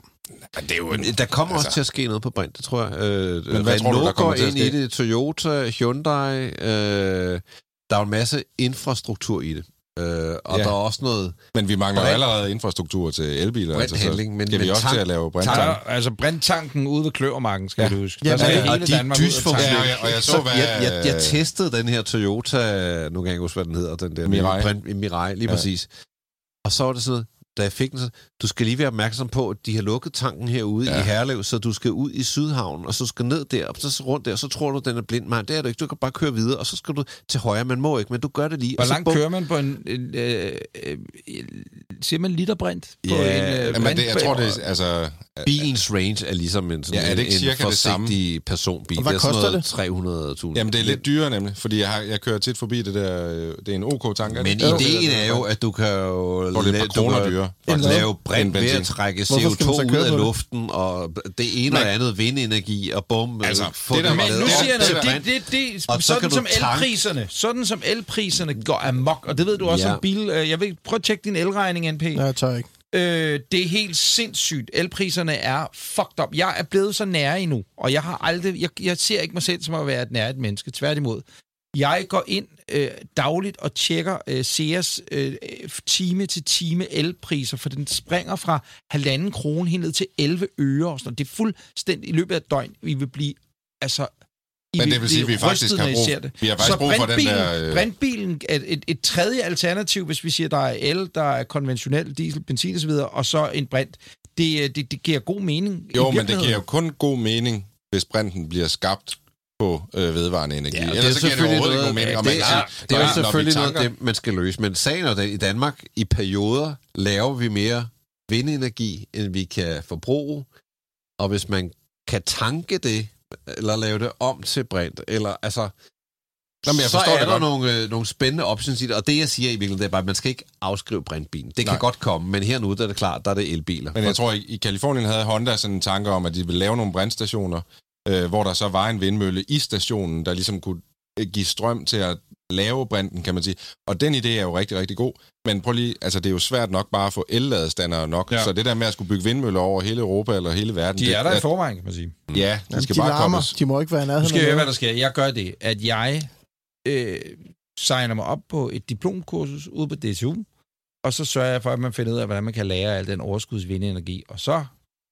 Det er jo en, Der kommer altså, Altså- også til at ske noget på Brint, det tror jeg. Øh, Men hvad tror du, der Renault kommer går til at ind i det, Toyota, Hyundai, øh, der er jo en masse infrastruktur i det. Øh, og Ja. der er også noget men vi mangler Brint- allerede infrastruktur til elbiler. Altså, så men, skal vi men også tank- til at lave brint. Der Ja, er, altså brændtanken ude ved Kløvermarken, skal Ja. ja. du huske. Ja, Der skal men- hele og de og dysfunktionelle-. Ja, og jeg så, hvad- jeg, jeg, jeg testede den her Toyota, nu kan jeg ikke huske, hvad den hedder, den der Mirai. Brint, Mirai, lige Ja. ja. præcis. Og så var det sådan noget, da jeg fik den, så, du skal lige være opmærksom på, at de har lukket tanken herude Ja. i Herlev, så du skal ud i Sydhavn, og så skal ned der, og så rundt der, så tror du, den er blind. Nej, det er du ikke. Du kan bare køre videre, og så skal du til højre. Man må ikke, men du gør det lige. Hvor langt bum. kører man på en... en øh, øh, siger man liter brint? På Ja, en, øh, Jamen, det, jeg tror, det er, altså... Bilens range er ligesom en, sådan Ja, er det ikke en, cirka en det forsigtig personbil. Og hvad det er sådan koster noget det? 300.000. Jamen, det er lidt dyrere nemlig, fordi jeg, har, jeg kører tit forbi det der... øh, Det er en OK-tank. Men ideen er jo, at du kan jo det par du kan lave Brint ved at trække Hvorfor skal man så CO2 ud af det? luften, og det ene og andet vindenergi, og bum, Altså, øh, få det der Men nu er- siger jeg noget, det, det, det, Og så sådan du som elpriserne, sådan som elpriserne går amok, og det ved du også Ja. som bil. øh, Jeg vil prøve at tjekke din elregning, NP. Nej, jeg tør ikke. Øh, det er helt sindssygt. Elpriserne er fucked up. Jeg er blevet så nær endnu, og jeg har aldrig... Jeg, jeg ser ikke mig selv som at være et nært menneske. Tværtimod. Jeg går ind øh, dagligt og tjekker øh, Sears øh, time til time elpriser, for den springer fra halvanden krone helt ned til 11 øre. Og sådan. Det er fuldstændig i løbet af et døgn, vi vil blive... Altså, I Men det vil sige, at vi faktisk har brug, det. vi har faktisk Så brug for den der... Øh, brintbilen er et, et tredje alternativ, hvis vi siger, der er el, der er konventionel diesel, benzin osv., og så en brint. Det, øh, det, det giver god mening. jo, men det giver jo kun god mening, hvis brinten bliver skabt på øh, vedvarende energi. Ja, Ellers det så er det selvfølgelig ikke noget, mening. Det, man kan er, det er jo selvfølgelig noget, det, man skal løse. Men sagen er, at i Danmark, i perioder, laver vi mere vindenergi, end vi kan forbruge. Og hvis man kan tanke det, eller lave det om til brint, eller altså... Nå, men jeg så forstår er det der godt. nogle, øh, nogle spændende options i det. Og det, jeg siger i virkeligheden, det er bare, at man skal ikke afskrive brintbilen. Det kan Nej. godt komme, men her nu, der er det klart, der er det elbiler. Men jeg tror, i, i Kalifornien havde Honda sådan en tanke om, at de ville lave nogle brintstationer, øh, hvor der så var en vindmølle i stationen, der ligesom kunne øh, give strøm til at lave brinten, kan man sige. Og den idé er jo rigtig, rigtig god. Men prøv lige, altså det er jo svært nok bare at få elladestandere nok. Ja. Så det der med at skulle bygge vindmøller over hele Europa eller hele verden... De det, er der i at- forvejen, kan man sige. Ja, de skal de bare larmer. kobles. De må ikke være i Nu nærheden skal jeg høre, hvad der sker. Jeg gør det, at jeg øh, signer mig op på et diplomkursus ude på DTU, og så sørger jeg for, at man finder ud af, hvordan man kan lære al den overskudsvindenergi. Og så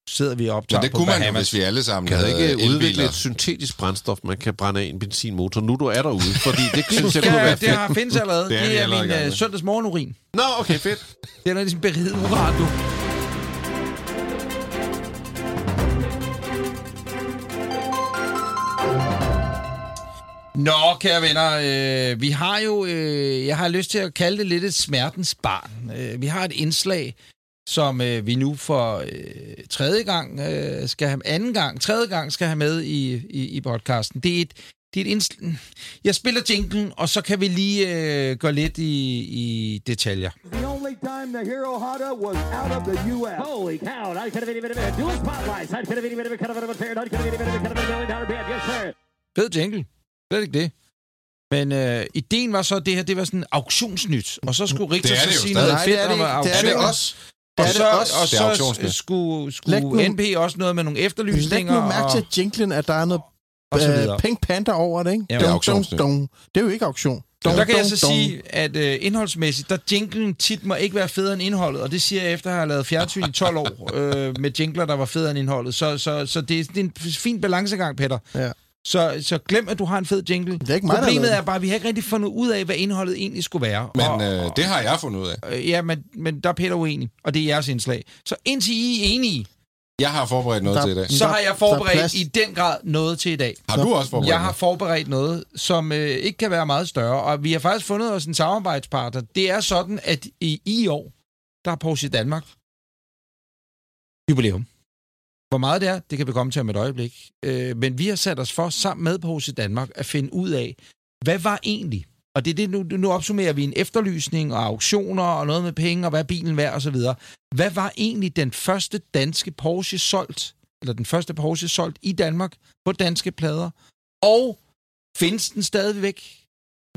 sidder vi og optager Men det kunne man jo, hvis vi alle sammen kan havde ikke udvikle elbiler. et syntetisk brændstof, man kan brænde af i en benzinmotor, nu du er derude? Fordi det synes jeg kunne være det fedt. har findes allerede. Det Det er det er min uh, søndagsmorgenurin. Nå, okay, fedt. Det er ligesom beriget uran, du. Nå, kære venner, øh, vi har jo, øh, jeg har lyst til at kalde det lidt et smertens barn. Øh, vi har et indslag, som øh, vi nu for øh, tredje gang øh, skal have, anden gang, tredje gang skal have med i, i, i podcasten. Det er et, det er et indsl- Jeg spiller jinglen, og så kan vi lige øh, gå lidt i, i detaljer. The only time the Hero Honda was out of the U.S. Holy cow, I could have bit of it. Dual spotlights. I could have any bit of it. Could have been a fair. I could have any bit of it. Could have been a million dollar bid. Yes, sir. Fed jingle. Slet ikke det. Men øh, ideen var så, at det her det var sådan auktionsnyt, og så skulle Richter Det er så det jo sige stadig. noget fedt er om ikke. Det er auktion. det også. Og Det er så, det også. og Det er så skulle, Læg skulle nu- NP også noget med nogle Læg efterlysninger nu mærke og, til jinglen, at der er noget og så øh, videre. Pink Panther over det, ikke? Ja. Dun, auktionsnyt. dun, dun. Det er jo ikke auktion. Der kan jeg så dum. sige, at øh, indholdsmæssigt, der jinglen tit må ikke være federe end indholdet, og det siger jeg efter at have lavet fjernsyn i 12 år øh, med jingler, der var federe end indholdet. Så, så, så det, er, det er en fin balancegang, Peter. Ja. Så, så glem, at du har en fed jingle. Det er ikke mig, Problemet er bare, at vi har ikke rigtig fundet ud af, hvad indholdet egentlig skulle være. Men og, øh, det har jeg fundet ud af. øh, ja, men, men der er Peter uenig, og det er jeres indslag. Så indtil I er enige, Jeg har forberedt noget Der- til i dag. så har jeg er forberedt i den grad noget til i dag. Har du også forberedt Jeg har forberedt noget, som øh, ikke kan være meget større, og vi har faktisk fundet os en samarbejdspartner. Det er sådan, at i, i år, der er Porsche Danmark jubilæum. Hvor meget det er, det kan vi komme til om et øjeblik. Øh, men vi har sat os for, sammen med Porsche Danmark, at finde ud af, hvad var egentlig? Og det er det, nu, nu opsummerer vi en efterlysning og auktioner og noget med penge og hvad er bilen værd og så videre. Hvad var egentlig den første danske Porsche solgt, eller den første Porsche solgt i Danmark på danske plader? Og findes den stadigvæk?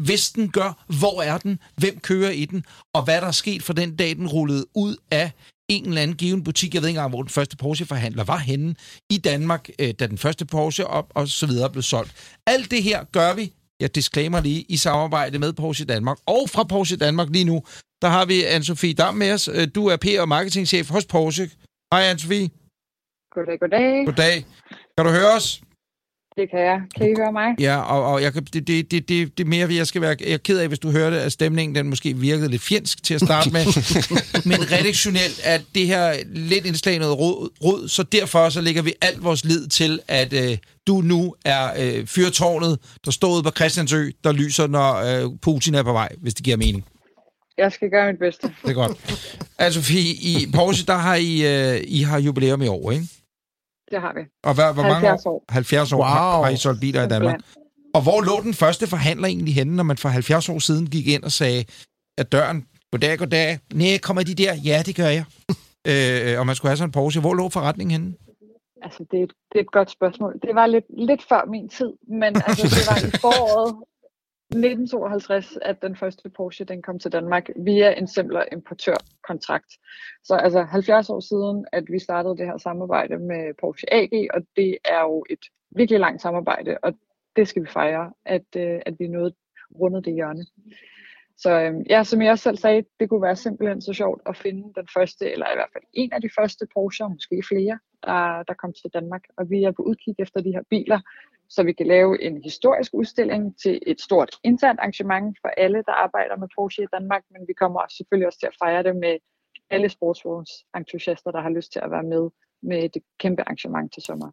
Hvis den gør, hvor er den? Hvem kører i den? Og hvad der er sket fra den dag, den rullede ud af en eller anden given butik. Jeg ved ikke engang, hvor den første Porsche-forhandler var henne i Danmark, øh, da den første Porsche op og så videre blev solgt. Alt det her gør vi, jeg disclaimer lige, i samarbejde med Porsche Danmark. Og fra Porsche Danmark lige nu, der har vi Anne-Sophie Dam med os. Øh, Du er PR og marketingchef hos Porsche. Hej Anne-Sophie. Goddag, goddag. Goddag. Kan du høre os? Det kan jeg. Kan I høre mig? Ja, og, og jeg kan, det, det, det, det, det er mere, jeg skal være jeg er ked af, hvis du hørte, at stemningen den måske virkede lidt fjendsk til at starte med. Men redaktionelt er det her lidt indslag noget rod, rod, så derfor så lægger vi alt vores lid til, at øh, du nu er øh, fyrtårnet, der står ude på Christiansø, der lyser, når øh, Putin er på vej, hvis det giver mening. Jeg skal gøre mit bedste. Det er godt. Altså, Sofie, i Porsche, der har I, øh, I har jubilæum i år, ikke? Det har vi. Og hvad, hvor mange 70 år. 70 år har, Wow. har I solgt biler i Danmark. Og hvor lå den første forhandler egentlig henne, når man for 70 år siden gik ind og sagde, at døren, goddag, goddag, nej, kommer de der? Ja, det gør jeg. øh, og man skulle have sådan en Porsche. Hvor lå forretningen henne? Altså, det er, et, det er et godt spørgsmål. Det var lidt, lidt før min tid, men altså, det var i foråret 1952, at den første Porsche den kom til Danmark via en simpler importørkontrakt. Så altså 70 år siden, at vi startede det her samarbejde med Porsche AG, og det er jo et virkelig langt samarbejde, og det skal vi fejre, at, øh, at vi nåede rundet det hjørne. Så øhm, ja, som jeg også selv sagde, det kunne være simpelthen så sjovt at finde den første, eller i hvert fald en af de første Porsche, måske flere, der, der kom til Danmark. Og vi er på udkig efter de her biler, så vi kan lave en historisk udstilling til et stort internt arrangement for alle, der arbejder med Porsche i Danmark, men vi kommer også selvfølgelig også til at fejre det med alle sportsvognsentusiaster, der har lyst til at være med med det kæmpe arrangement til sommer.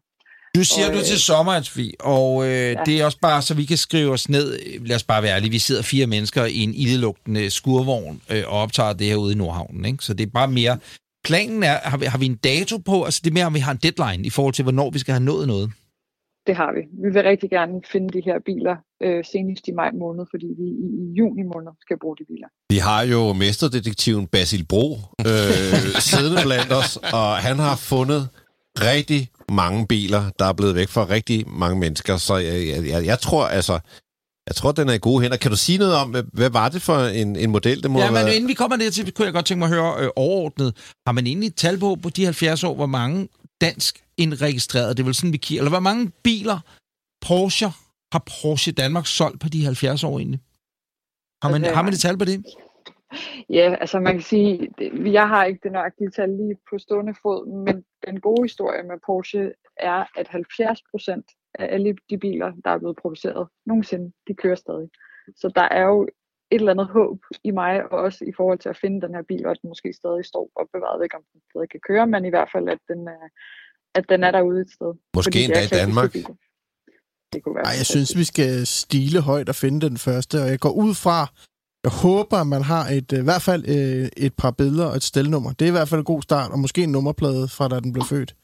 Nu siger Og, du øh, til sommer, Ansvi, og øh, ja. det er også bare, så vi kan skrive os ned. Lad os bare være ærlige. Vi sidder fire mennesker i en ildelugtende skurvogn øh, og optager det her ude i Nordhavnen. Ikke? Så det er bare mere... Planen er, har vi, har vi en dato på? Altså det er mere, om vi har en deadline i forhold til, hvornår vi skal have nået noget. Det har vi. Vi vil rigtig gerne finde de her biler øh, senest i maj måned, fordi vi i, i juni måned skal bruge de biler. Vi har jo mesterdetektiven Basil Bro øh, siddende blandt os, og han har fundet rigtig mange biler, der er blevet væk fra rigtig mange mennesker. Så jeg, jeg, jeg, jeg tror altså, jeg tror, den er i gode hænder. Kan du sige noget om, hvad, var det for en, en model? Det må Ja, men været- inden vi kommer dertil, kunne jeg godt tænke mig at høre øh, overordnet. Har man egentlig et tal på, på de 70 år, hvor mange dansk indregistrerede, det er vel sådan, vi kigger, eller hvor mange biler Porsche har Porsche Danmark solgt på de 70 år egentlig? Har man, Altså, har man et tal på det? Ja, altså man kan sige, jeg har ikke det nøjagtige tal lige på stående fod, men den gode historie med Porsche er, at 70 procent af alle de biler, der er blevet produceret nogensinde, de kører stadig. Så der er jo et eller andet håb i mig, og også i forhold til at finde den her bil, og at den måske stadig står opbevaret, ikke om den stadig kan køre, men i hvert fald, at den er, at den er derude et sted. Måske endda er i Danmark. biler. Det kunne være Ej, jeg synes, vi skal stile højt og finde den første, og jeg går ud fra, jeg håber, at man har et, øh, i hvert fald øh, et par billeder og et stelnummer. Det er i hvert fald en god start, og måske en nummerplade fra da den blev født.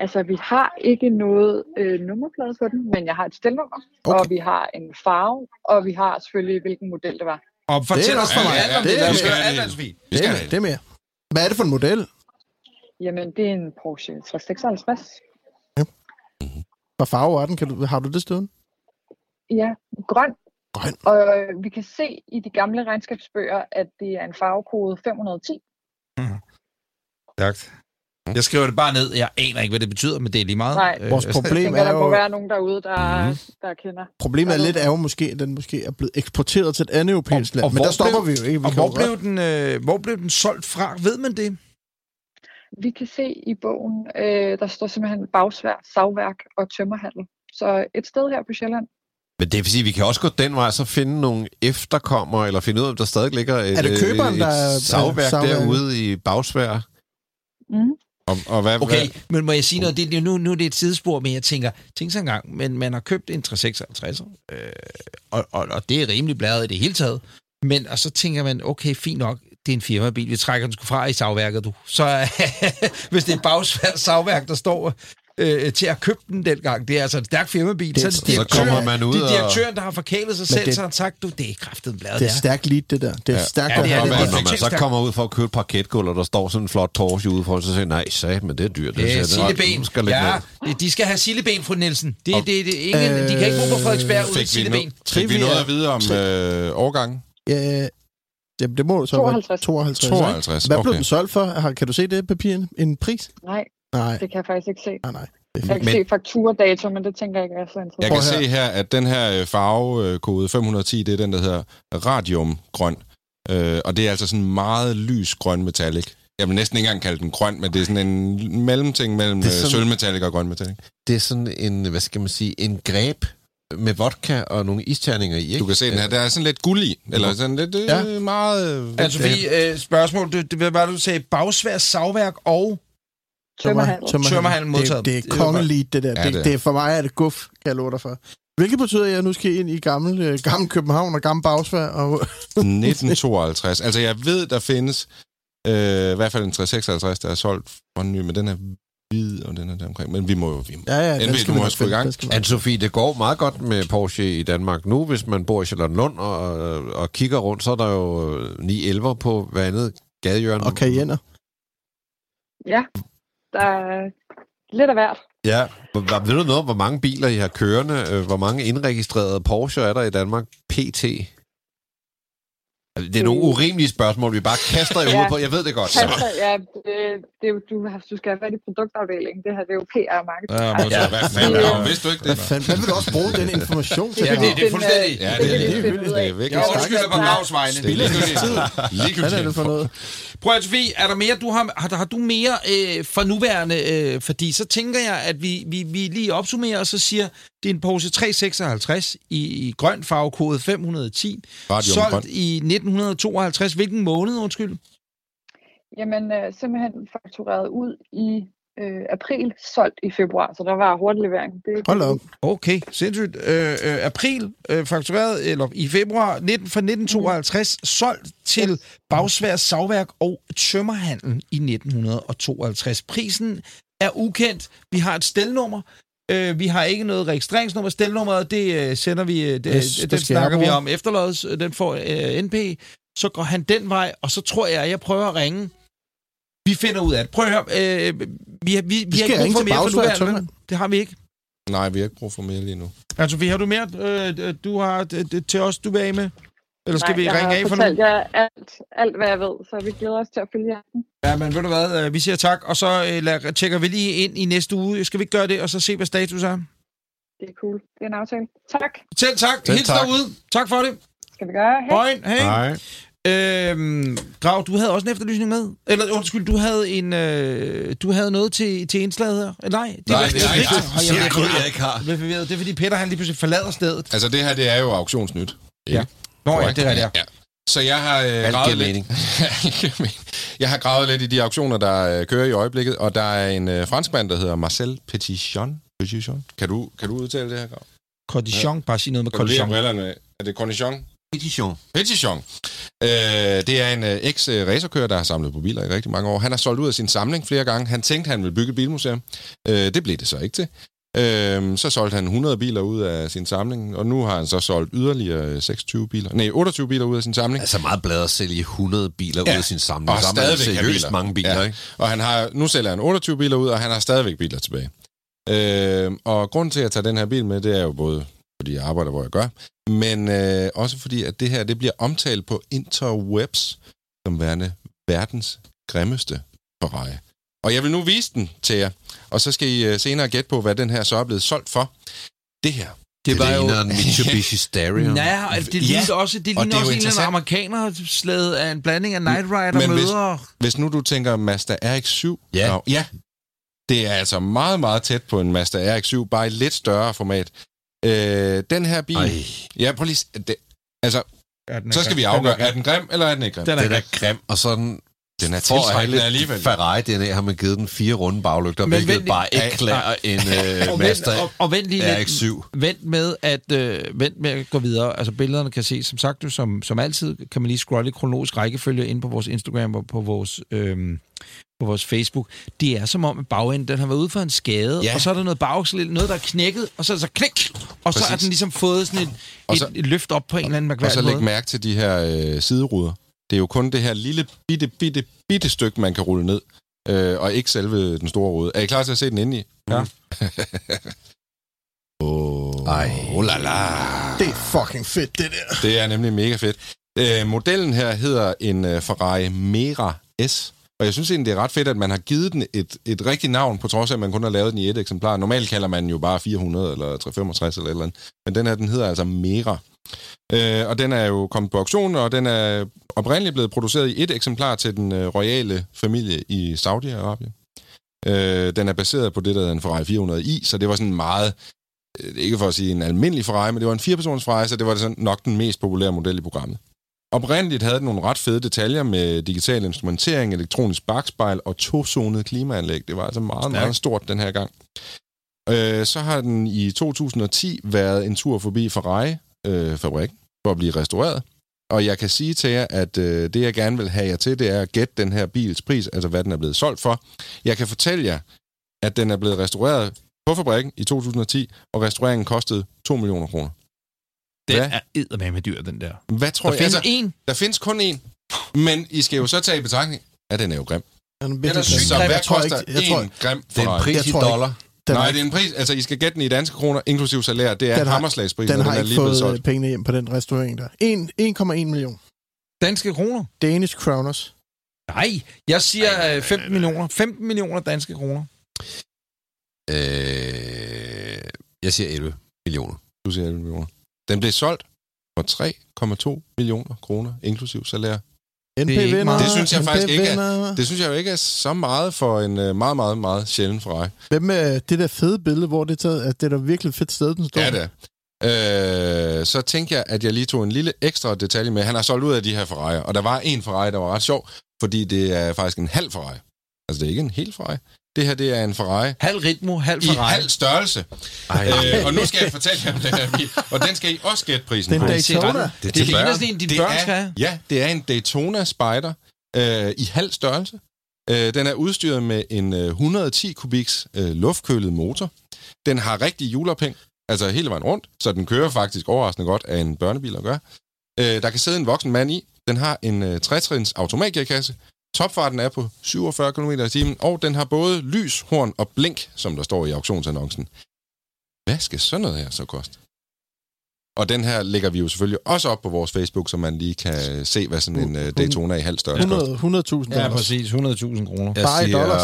Altså, vi har ikke noget øh, nummerplade på den, men jeg har et stelnummer, Okay. og vi har en farve, og vi har selvfølgelig, hvilken model det var. Og fortæl Det er os også for for mig. alt om Det det. er. Vi skal det, er det er mere. Hvad er det for en model? Jamen, det er en Porsche 356. Hvad farve er den? Kan du, har du det stående? Ja, grøn. Grøn. Og øh, vi kan se i de gamle regnskabsbøger, at det er en farvekode 510. Stærkt. Jeg skriver det bare ned. Jeg aner ikke, hvad det betyder, men det er lige meget. Nej. Øh, Vores Jeg problem tænker, er der må jo... være nogen derude, der, mm. der kender. Problemet er lidt er jo måske, at den måske er blevet eksporteret til et andet europæisk land. Men hvor der stopper blev- vi jo ikke. Vi Og hvor jo blev, den, øh, hvor blev den solgt fra? Ved man det? Vi kan se i bogen, øh, der står simpelthen bagsvær, savværk og tømmerhandel. Så et sted her på Sjælland. Men det vil sige, at vi kan også gå den vej, så finde nogle efterkommere, eller finde ud af, om der stadig ligger et, Er det køberen, et, der er- et savværk er savværket? derude i Bagsvær. Mm. Og, og hvad, Okay, hvad, men må jeg sige noget? Det, det, nu, nu er det et sidespor, men jeg tænker, tænk så engang, men man har købt en 356, øh, og, og, og det er rimelig bladet i det hele taget. Men og så tænker man, okay, fint nok, det er en firmabil, vi trækker den sgu fra i savværket, du. Så hvis det er bagsvært savværk, der står øh, til at købe den dengang, det er altså en stærk firmabil, Det- så er det så direktøren, kommer man ud det er direktøren, der har forkælet sig selv, det- så har han sagt, du, det er kraftet bladet Det er der. stærkt lead, det der. Det er Ja. stærkt. Ja, det er det. Og er når man så kommer ud for at købe et parketgulv, og der står sådan en flot Porsche ude for, så siger nej, sag, men det er dyrt. Det er silleben. Ja, ned. det- de skal have silleben, fru Nielsen. Det, det, det, det, ingen, de kan ikke bo på Frederiksberg uden silleben. fik vi noget at vide om øh, årgangen? Ja, jamen, det må så 52. være 52. ikke? 52, Hvad blev okay. den solgt for? Kan du se det papir? En pris? Nej, Nej, det kan jeg faktisk ikke se. nej, nej. Det Jeg kan Men- se fakturadato, men det tænker jeg ikke er så Jeg interessant. kan Prøv at se her, at den her øh, farvekode 510, det er den, der hedder radiumgrøn. Øh, og det er altså sådan meget lys grøn metallic. Jeg vil næsten ikke engang kalde den grøn, men det er sådan en mellemting mellem øh, sådan- sølvmetallic og grøn metallic. Det er sådan en, hvad skal man sige, en greb med vodka og nogle isterninger i, ikke? Du kan se den her, der er sådan lidt guld i, eller sådan lidt øh, Ja. meget... Altså, Sofie, øh, spørgsmål. Du, det, hvad var det, du sagde? Bagsvær, savværk og... Tømmerhandel. Tømmerhandel modtaget. Det, det Det er kongelidt, det der. Ja, det, det er. det, er for mig er det guf, kan jeg love dig for. Hvilket betyder, at jeg nu skal ind i gammel, øh, gammel København og gammel Bagsvær. Og, 1952. Altså, jeg ved, der findes øh, i hvert fald en 356, der er solgt for en ny, men den er hvid, og den er der omkring. Men vi må jo... Vi må. ja, ja, NB, du må nok have i gang. Skal vi nok Anne-Sophie, det går meget godt med Porsche i Danmark nu. Hvis man bor i Charlottenlund og, og kigger rundt, så er der jo 911 på hver andet gadehjørne. Og Cayenne'er. Ja, der er lidt af hvert. Ja. Ved du noget om, hvor mange biler I har kørende? Øh, hvor mange indregistrerede Porsche er der i Danmark PT? Altså, Det er nogle urimelige spørgsmål, vi bare kaster i Ja. hovedet på. Jeg ved det godt. Passer, ja, det, det, er du, har- du skal have været i produktafdelingen. Det her det er jo PR marketing. Ja, Ja, hvad fanden? Ja, vidste du ikke Hvad det? fanden? Hvad vil du også bruge den information til? Ja, det, det er fuldstændig... Ja, det det, kan det, er virkelig Jeg undskylder på er ligegyldigt. Ligegyldigt. Hvad er det for noget? Prøv at Sofie, er der mere, du har, har, har du mere øh, for nuværende? Øh, fordi så tænker jeg, at vi, vi, vi lige opsummerer, og så siger, det er en Porsche 356 i, i grøn farvekode 510, Radium solgt grøn. i 1952. Hvilken måned, undskyld? Jamen, øh, simpelthen faktureret ud i øh, april, solgt i februar. Så der var hurtig levering. Det, Hold op. Okay, sindssygt. Øh, øh, april øh, faktureret, eller i februar 19, fra 1952, solgt til Bagsvær Savværk og Tømmerhandel i 1952. Prisen er ukendt. Vi har et stelnummer. Øh, vi har ikke noget registreringsnummer. Stelnummeret, det øh, sender vi, øh, det, det det, skal den snakker vi om efterlods. Øh, Den får øh, NP. Så går han den vej, og så tror jeg, at jeg prøver at ringe. Vi finder ud af det. Prøv at høre. Øh, vi, har- vi, vi, skal har ikke ringe brug for mere for nuværende. Det har vi ikke. Nej, vi har ikke brug for mere lige nu. Altså, vi har du mere øh, du har til os, du vil af med? Eller skal Nej, vi jeg ringe af for nu? fortalt jer alt, alt, hvad jeg ved, så vi glæder os til at følge jer. Ja, men ved du hvad, øh, vi siger tak, og så øh, lad, tjekker vi lige ind i næste uge. Skal vi ikke gøre det, og så se, hvad status er? Det er cool. Det er en aftale. Tak. Selv tak. Selv Hils tak. derude. Tak for det. Skal vi gøre? Hej. Hey. Nej. Øhm, Grav, du havde også en efterlysning med? Eller undskyld, du havde en øh, du havde noget til, til indslaget her? Øh, Nej, det Nej, var det er ikke. Jeg, Det er jeg ikke har. jeg er fordi Peter han lige pludselig forlader stedet. Altså, det her, det er jo auktionsnyt. Ikke? Ja. Nå ja, det er det. Ja. Så jeg har øh, gravet lidt... jeg har gravet lidt i de auktioner, der øh, kører i øjeblikket, og der er en øh, franskmand, der hedder Marcel Petition. Petition. Kan du, kan du udtale det her, Grav? Cordichon, bare sige noget med cordichon. Er det Cornichon? Petition. Petition. Øh, det er en øh, eks-racerkører, der har samlet på biler i rigtig mange år. Han har solgt ud af sin samling flere gange. Han tænkte, han ville bygge et bilmuseum. Øh, det blev det så ikke til. Øh, så solgte han 100 biler ud af sin samling, og nu har han så solgt yderligere 26 biler. Nej, 28 biler ud af sin samling. Altså meget bladet at sælge 100 biler Ja. ud af sin samling. Og man stadigvæk seriøst biler. mange biler, Ja. ikke? Og han har, nu sælger han 28 biler ud, og han har stadigvæk biler tilbage. Øh, og grunden til, at jeg tager den her bil med, det er jo både, fordi jeg arbejder, hvor jeg gør, men øh, også fordi, at det her det bliver omtalt på interwebs som værende verdens grimmeste Ferrari. Og jeg vil nu vise den til jer, og så skal I øh, senere gætte på, hvad den her så er blevet solgt for. Det her. Det, var det jo- ligner en Mitsubishi Stereo. Nej, altså, det Ja, ligner også, det og ligner det er jo også en eller anden amerikaner af en blanding af Night Rider Men hvis- møder... Hvis nu du tænker Mazda RX-7... Ja. Nå, ja. Det er altså meget, meget tæt på en Mazda RX-7, bare i lidt større format. Øh, den her bil... Ej, Ja, prøv lige... Det, altså, Ja, den så skal vi afgøre, er den grim, eller er den ikke grim? Den er den er grim. grim, og sådan... Den er at have tiltrækkende lidt alligevel. Ferrari-DNA har man givet den fire runde baglygter, Men hvilket vent- bare ikke Ej, klæder en øh, og, vent, Mazda og, og vent lige lidt. RX-7. Vent med, at, øh, vent med at gå videre. Altså billederne kan ses, som sagt, jo, som, som altid kan man lige scrolle i kronologisk rækkefølge ind på vores Instagram og på vores, øh, på vores Facebook. Det er som om, at bagenden den har været ude for en skade, Ja. og så er der noget bagsel, noget der er knækket, og så er så klik, og så Præcis. er den ligesom fået sådan et, et, så- et løft op på en eller anden Og så mærkværdig læg måde. mærke til de her øh, sideruder. Det er jo kun det her lille, bitte, bitte, bitte stykke, man kan rulle ned. Øh, og ikke selve den store rude. Er I klar til at se den inde i? Ja. oh, Ej. oh la la. Det er fucking fedt, det der. Det er nemlig mega fedt. Øh, modellen her hedder en øh, Ferrari Mera S. Og jeg synes egentlig, det er ret fedt, at man har givet den et, et rigtigt navn, på trods af, at man kun har lavet den i et eksemplar. Normalt kalder man den jo bare 400 eller 365 eller et eller andet. Men den her, den hedder altså Mera. Øh, og den er jo kommet på auktion, og den er oprindeligt blevet produceret i et eksemplar til den øh, royale familie i Saudi-Arabien. Øh, den er baseret på det, der hedder en Ferrari 400i, så det var sådan meget, øh, ikke for at sige en almindelig Ferrari, men det var en firepersons Ferrari, så det var sådan nok den mest populære model i programmet. Oprindeligt havde den nogle ret fede detaljer med digital instrumentering, elektronisk bakspejl og tozonet klimaanlæg. Det var altså meget, meget stort den her gang. Øh, så har den i 2010 været en tur forbi Ferrari-fabrik for at blive restaureret. Og jeg kan sige til jer, at øh, det, jeg gerne vil have jer til, det er at gætte den her bils pris, altså hvad den er blevet solgt for. Jeg kan fortælle jer, at den er blevet restaureret på fabrikken i 2010, og restaureringen kostede 2 millioner kroner. Hvad? er eddermame dyr, den der. Hvad tror Der jeg? findes Altså, en. der findes kun én, men I skal jo så tage i betragtning, at den er jo grim. Den er, Den er grim. Så hvad jeg tror koster ikke, jeg tror, en grim Det er en pris i tror ikke- dollar. Den, Nej, har, det er en pris. Altså, I skal gætte den i danske kroner, inklusiv salær. Det er Den har- hammerslagsprisen, den og har den er ikke lige fået solgt. øh, pengene hjem på den restaurering der. En- 1,1 million. Danske kroner. Danish kroners. Nej, jeg siger øh, 15 millioner. 15 millioner danske kroner. Øh, jeg siger 11 millioner. Du siger 11 millioner. Den blev solgt for 3,2 millioner kroner, inklusiv salær. NP vinder. Det synes jeg NP faktisk ikke er-. Det synes jeg jo ikke er så meget for en uh, meget, meget, meget sjælden Ferrari. Hvem med det der fede billede, hvor det er taget, at det er da virkelig fedt sted, den står? Ja, det. Øh, så tænkte jeg, at jeg lige tog en lille ekstra detalje med. Han har solgt ud af de her Ferrari, og der var en Ferrari, der var ret sjov, fordi det er faktisk en halv Ferrari. Altså, det er ikke en hel Ferrari. Det her, det er en Ferrari Halv ritmo, halv i Ferrari. halv størrelse. Øh, og nu skal jeg fortælle jer om den her bil, og den skal I også gætte prisen Det er på. en Daytona. Det, Det ligner sådan en, dit Det børn er- skal have. Ja, det er en Daytona Spider øh, i halv størrelse. Øh, den er udstyret med en øh, 110 kubiks øh, luftkølet motor. Den har rigtig hjulophæng, altså hele vejen rundt, så den kører faktisk overraskende godt af en børnebil at gøre. Øh, der kan sidde en voksen mand i. Den har en øh, trætrins automatgearkasse. Topfarten er på 47 km i timen, og den har både lys, horn og blink, som der står i auktionsannoncen. Hvad skal sådan noget her så koste? Og den her lægger vi jo selvfølgelig også op på vores Facebook, så man lige kan se, hvad sådan en uh, Daytona i halv størrelse koster. 100 100.000 Ja, dollars. præcis. 100.000 kroner. Jeg Bare i dollars.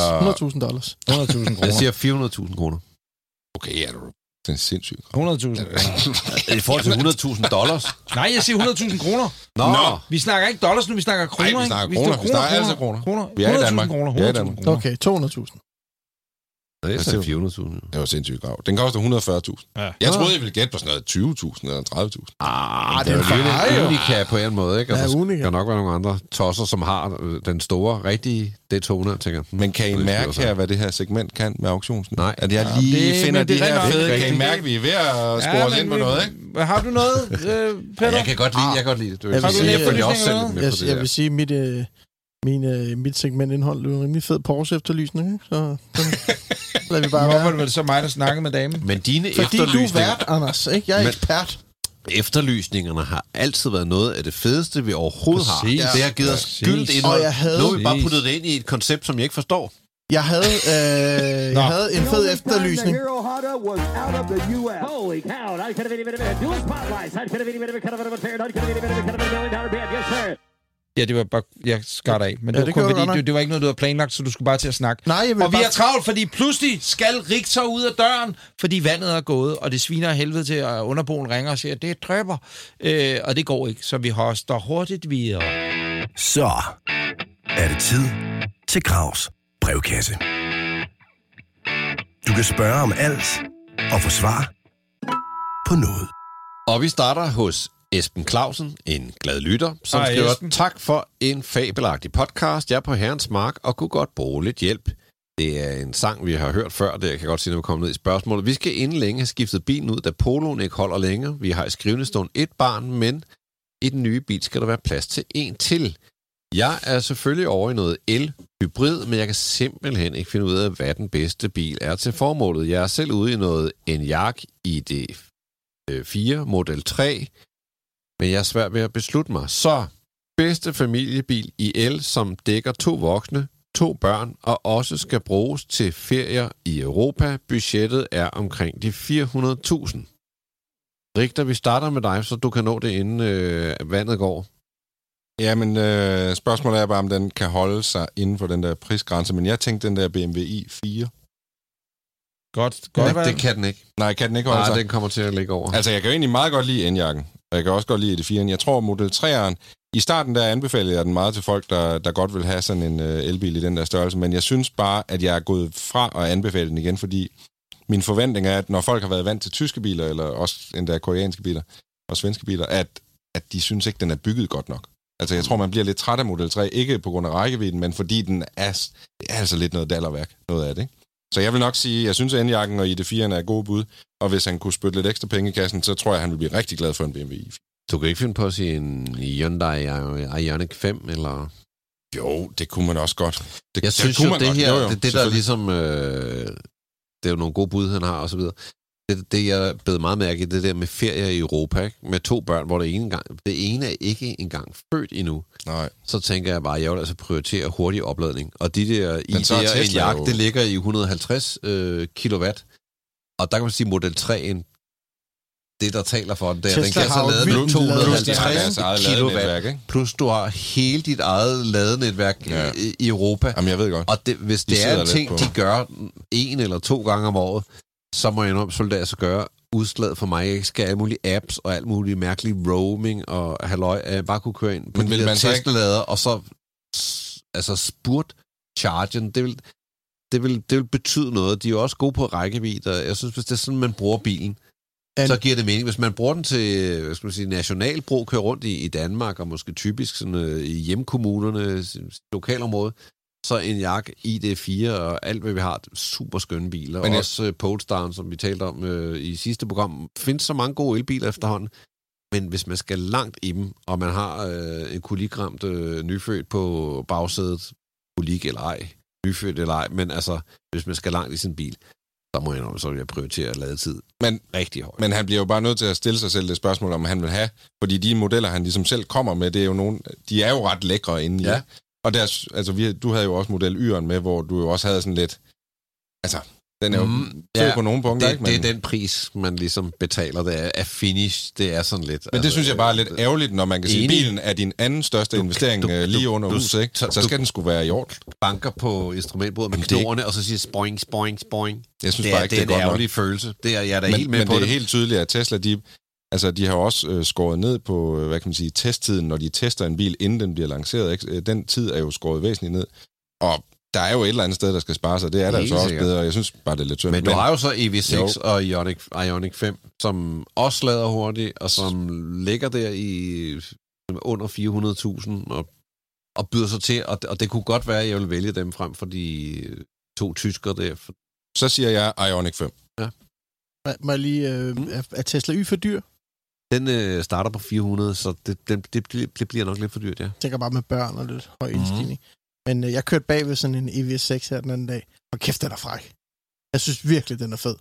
100.000 dollars. 100.000 jeg kroner. siger 400.000 kroner. Okay, ja, du det er sindssygt. 100.000 kroner. I forhold til 100.000 dollars? Nej, jeg siger 100.000 kroner. Nå, Nå. Vi snakker ikke dollars nu, vi snakker kroner. Nej, vi ikke? snakker kroner. Vi snakker altid kroner. kroner. Vi er i 100.000 Danmark. Kroner, Vi er i 100.000 Danmark. kroner. Okay, 200.000. det er så 400.000. Det var sindssygt grav. Den koster 140.000. Ja. Jeg troede, jeg ville gætte på sådan noget 20.000 eller 30.000. Ah, det er jo unika på en måde, ikke? Og Ja, der skal unika. nok være nogle andre tosser, som har øh, den store, rigtige Daytona, tænker. Men kan I Det skal mærke her, hvad det her segment kan med auktionsnet? Nej. At jeg Ja, lige det- finder det de er her fede. Kan I mærke, at vi er ved at spore Ja, ind på noget, ikke? Har du noget, øh, Peter? Jeg kan godt lide, jeg kan godt lide det. det Jeg vil sige, jeg følger også selv med Jeg, på det jeg vil sige, mit, øh, min, øh, mit segment indhold en rimelig fed Porsche efterlysning, ikke? Så den lader vi bare Hvorfor var være. det vel så mig, der snakkede med damen? Men dine Fordi du er efterlysninger, vært, Anders, ikke? Jeg er Men- ekspert. efterlysningerne har altid været noget af det fedeste, vi overhovedet Præcis. har. Det har givet os skyldt indhold. Og jeg havde- Nu har vi bare puttet det ind i et koncept, som jeg ikke forstår. Jeg havde, øh, jeg havde en fed efterlysning. Holy cow, Ja, det var bare... Jeg skar dig af. Men Ja, det, det var kun, fordi, godt nok. det, det var ikke noget, du havde planlagt, så du skulle bare til at snakke. Nej, jeg Og vi bare... er travlt, fordi pludselig skal Richter ud af døren, fordi vandet er gået, og det sviner af helvede til, at underboen ringer og siger, det dræber. Øh, og det går ikke, så vi hoster hurtigt videre. Så er det tid til Gravs brevkasse. Du kan spørge om alt og få svar på noget. Og vi starter hos Esben Clausen, en glad lytter, som Hej, skriver, Esben. tak for en fabelagtig podcast. Jeg er på Herrens Mark og kunne godt bruge lidt hjælp. Det er en sang, vi har hørt før, det jeg kan godt sige, når vi kommer ned i spørgsmålet. Vi skal inden længe have skiftet bilen ud, da poloen ikke holder længere. Vi har i skrivende stund et barn, men i den nye bil skal der være plads til en til. Jeg er selvfølgelig over i noget el-hybrid, men jeg kan simpelthen ikke finde ud af, hvad den bedste bil er til formålet. Jeg er selv ude i noget Enyaq ID4 Model 3, men jeg er svært ved at beslutte mig. Så bedste familiebil i el, som dækker to voksne, to børn og også skal bruges til ferier i Europa. Budgettet er omkring de 400.000. Rigter, vi starter med dig, så du kan nå det, inden øh, vandet går. Jamen, øh, spørgsmålet er bare, om den kan holde sig inden for den der prisgrænse, men jeg tænkte den der BMW i4. Godt, godt. det, det kan den ikke. Nej, kan den ikke holde Nej, sig? den kommer til at ligge over. Altså, jeg kan jo egentlig meget godt lide N-jakken, og jeg kan også godt lide det 4'eren. Jeg tror, Model 3'eren, i starten der anbefalede jeg den meget til folk, der, der godt vil have sådan en øh, elbil i den der størrelse, men jeg synes bare, at jeg er gået fra at anbefale den igen, fordi min forventning er, at når folk har været vant til tyske biler, eller også endda koreanske biler og svenske biler, at, at de synes ikke, den er bygget godt nok. Altså, jeg tror, man bliver lidt træt af Model 3, ikke på grund af rækkevidden, men fordi den er, det er altså lidt noget dallerværk, noget af det, ikke? Så jeg vil nok sige, jeg synes, at N-jakken og ID4'eren er gode bud, og hvis han kunne spytte lidt ekstra penge i kassen, så tror jeg, han vil blive rigtig glad for en BMW i4. Du kan ikke finde på at sige en Hyundai Ioniq 5, eller... Jo, det kunne man også godt. Det, Jeg synes jo, man det godt. her, Jo, jo, det, det der er ligesom... Øh, det er jo nogle gode bud, han har, og så videre. Det, det jeg blev meget mærke i, det der med ferie i Europa, ikke? med to børn, hvor det ene, gang, det ene er ikke engang født endnu. Nej. Så tænker jeg bare, at jeg vil altså prioritere hurtig opladning. Og de der er ID'er, en Tesla jo- det ligger i 150 øh, kilowatt. Og der kan man sige, Model 3'en, det der taler for den, det er, den Tesla kan så lade med ladet- Plus, de har 250 deres eget kilowatt. Plus du har hele dit eget ladenetværk Ja. i, Europa. Jamen, jeg ved godt. Og det, hvis De det er en ting, på- de gør en eller to gange om året, så må jeg indrømme, så vil det altså gøre udslaget for mig. Jeg skal have alle mulige apps og alt muligt mærkelig roaming og halløj, at jeg bare kunne køre ind på Men de man så ikke- Tesla-lader, og så altså spurt chargen, det vil, det, vil, det vil betyde noget. De er jo også gode på rækkevidde, og jeg synes, hvis det er sådan, man bruger bilen, An- så giver det mening. Hvis man bruger den til hvad skal man sige, nationalbrug, kører rundt i, i Danmark, og måske typisk sådan, øh, i hjemkommunerne, lokalområde, så en Jak ID4 og alt, hvad vi har, super skønne biler. Men jeg- også øh, Polestar, som vi talte om øh, i sidste program. findes så mange gode elbiler efterhånden. Men hvis man skal langt i dem, og man har øh, en kuligramt øh, nyfødt på bagsædet, kulik eller ej, nyfødt eller ej, men altså, hvis man skal langt i sin bil, så må jeg nok, så vil jeg prioritere ladetid Men, rigtig højt. men han bliver jo bare nødt til at stille sig selv det spørgsmål, om han vil have. Fordi de modeller, han ligesom selv kommer med, det er jo nogle, de er jo ret lækre inde i. Ja. Og der, altså, vi, du havde jo også model Y'eren med, hvor du jo også havde sådan lidt... Altså, den er jo Mm, fed ja, på nogle punkter, det, ikke? det er den pris, man ligesom betaler. Det er, er finish. Det er sådan lidt... Men det synes jeg bare er lidt ærgerligt, når man kan sige, at bilen er din anden største Du- investering du- øh, lige under du- huset, ikke? Så, så skal den skulle være i orden. banker på instrumentbordet med Men er knorene, og så siger spoing, spoing, spoing. Jeg synes Det bare er, ikke, det er det er en godt nok. ærgerlig følelse. Det er jeg er da men, helt med men på det det. er helt tydeligt, at Tesla, de, altså, de har også øh, skåret ned på, øh, hvad kan man sige, testtiden, når de tester en bil, inden den bliver lanceret. Ikke? Øh, Den tid er jo skåret væsentligt ned. Og der er jo et eller andet sted, der skal spare sig. Det er der altså også sikkert. bedre. Jeg synes bare, det er lidt synd. Men du har jo så EV6 Jo. og Ioniq, Ioniq 5, som også lader hurtigt, og som ligger der i under 400.000 og, og byder sig til, og, og det kunne godt være, at jeg vil vælge dem frem for de to tyskere der. Så siger jeg Ioniq 5. Må- Må jeg lige... Øh, er, er Tesla Y for dyr? Den øh, starter på 400, så det, den, det, bliver- det bliver nok lidt for dyrt, ja. Jeg tænker bare med børn og lidt høj Mhm. indstigning. Men øh, jeg kørte bag ved sådan en EV6 her den anden dag. Og kæft, den er fræk. Jeg synes virkelig, den er fed.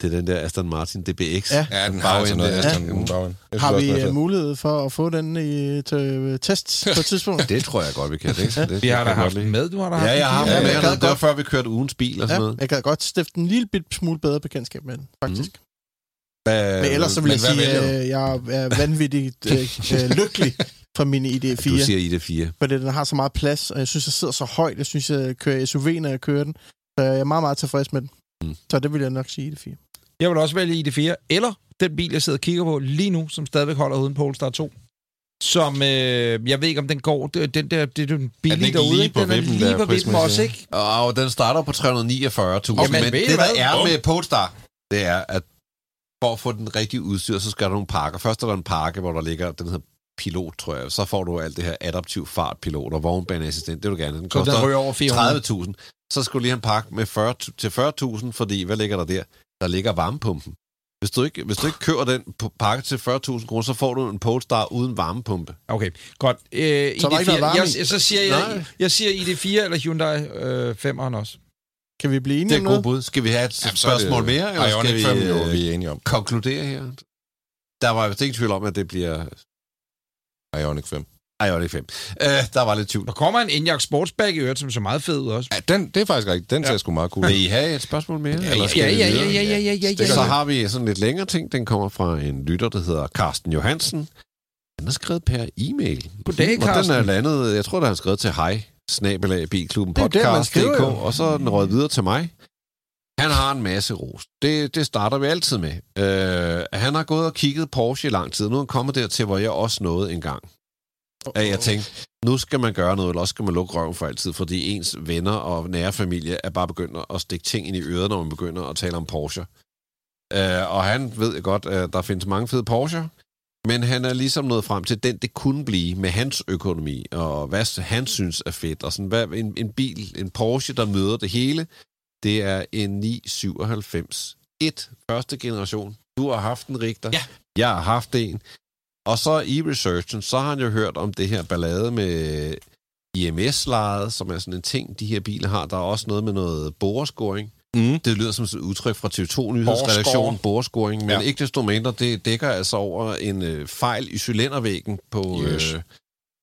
Det er den der Aston Martin DBX. Ja. Ja, den har altså noget. Aston Ja. Jeg Har også, vi den er øh, mulighed for at få den i, til øh, test på et tidspunkt? Det tror jeg godt, vi kan. Det, det Vi har da jeg haft den med, du har da haft Ja, jeg har den Ja, den jeg med. gad Det var godt. før, vi kørte ugens bil og sådan ja, noget. jeg kan godt stifte en lille bit smule bedre bekendtskab med den, faktisk. Hvad, Men ellers så vil jeg sige, at jeg er vanvittigt øh, øh, lykkelig for min ID4. Du siger ID4. Fordi den har så meget plads, og jeg synes, jeg sidder så højt. Jeg synes, jeg kører SUV, når jeg kører den. Så jeg er meget, meget tilfreds med den. Mm. Så det vil jeg nok sige ID4. Jeg vil også vælge ID4, eller den bil, jeg sidder og kigger på lige nu, som stadigvæk holder uden Polestar 2. Som, øh, jeg ved ikke, om den går, det- den der, det er den billige ikke derude, lige ikke? på den er lige der, på vippen også, ikke? Og den starter på 349.000. Okay, men det, der hvad? er med Polestar, det er, at for at få den rigtige udstyr, så skal der nogle pakker. Først er der en pakke, hvor der ligger, den hedder pilot, tror jeg. Så får du alt det her adaptiv fartpilot og vognbaneassistent. Det vil du gerne. Den Så koster ryger over 400. 30.000. Så skal du lige have en pakke med 40, til 40.000, fordi hvad ligger der der? Der ligger varmepumpen. Hvis du ikke, hvis du ikke kører den pakke til 40.000 kroner, så får du en Polestar uden varmepumpe. Okay, godt. Øh, Så er der ikke ID4, jeg, så siger Nej. jeg, jeg siger ID4 eller Hyundai øh, 5'eren også. Kan vi blive Det enige er om et godt noget? bud. Skal vi have et Jamen, er det spørgsmål mere, eller skal vi 5, jo, øh, vi er enige om. konkludere her? Der var vist ikke tvivl om, at det bliver Ioniq 5. Ioniq 5. Uh, der var lidt tvivl. Der kommer en Enyaq Sportsback i øvrigt, som så meget fed ud også. Ja, den, det er faktisk rigtigt. Den ser sgu meget cool ud. Vil I have et spørgsmål mere? Ja, eller ja, skal ja, vi ja, videre? ja, ja, ja, ja, ja, Så ja. har vi sådan lidt længere ting. Den kommer fra en lytter, der hedder Carsten Johansen. Han har skrevet per e-mail. Goddag, Og den Carsten. er landet, jeg tror, der har han skrevet til hej, snabelag, bilklubben podcast.dk, og så er den røget videre til mig. Han har en masse ros. Det, det starter vi altid med. Uh, han har gået og kigget Porsche i lang tid. Nu er han kommet dertil, hvor jeg også nåede en gang. At jeg tænkte, nu skal man gøre noget, eller også skal man lukke røven for altid, fordi ens venner og nære familie er bare begyndt at stikke ting ind i øret, når man begynder at tale om Porsche. Uh, og han ved godt, at der findes mange fede Porsche, men han er ligesom nået frem til den, det kunne blive med hans økonomi, og hvad han synes er fedt. Og sådan, hvad, en, en bil, en Porsche, der møder det hele, det er en 997 1 første generation. Du har haft en Richter. Ja. Jeg har haft en. Og så i researchen, så har han jo hørt om det her ballade med IMS-lejet, som er sådan en ting, de her biler har. Der er også noget med noget borescoring. Mm. Det lyder som et udtryk fra TV2 Nyhedsredaktion, borescoring, men ja. Ikke desto mindre, det dækker altså over en øh, fejl i cylindervæggen på, Yes. øh,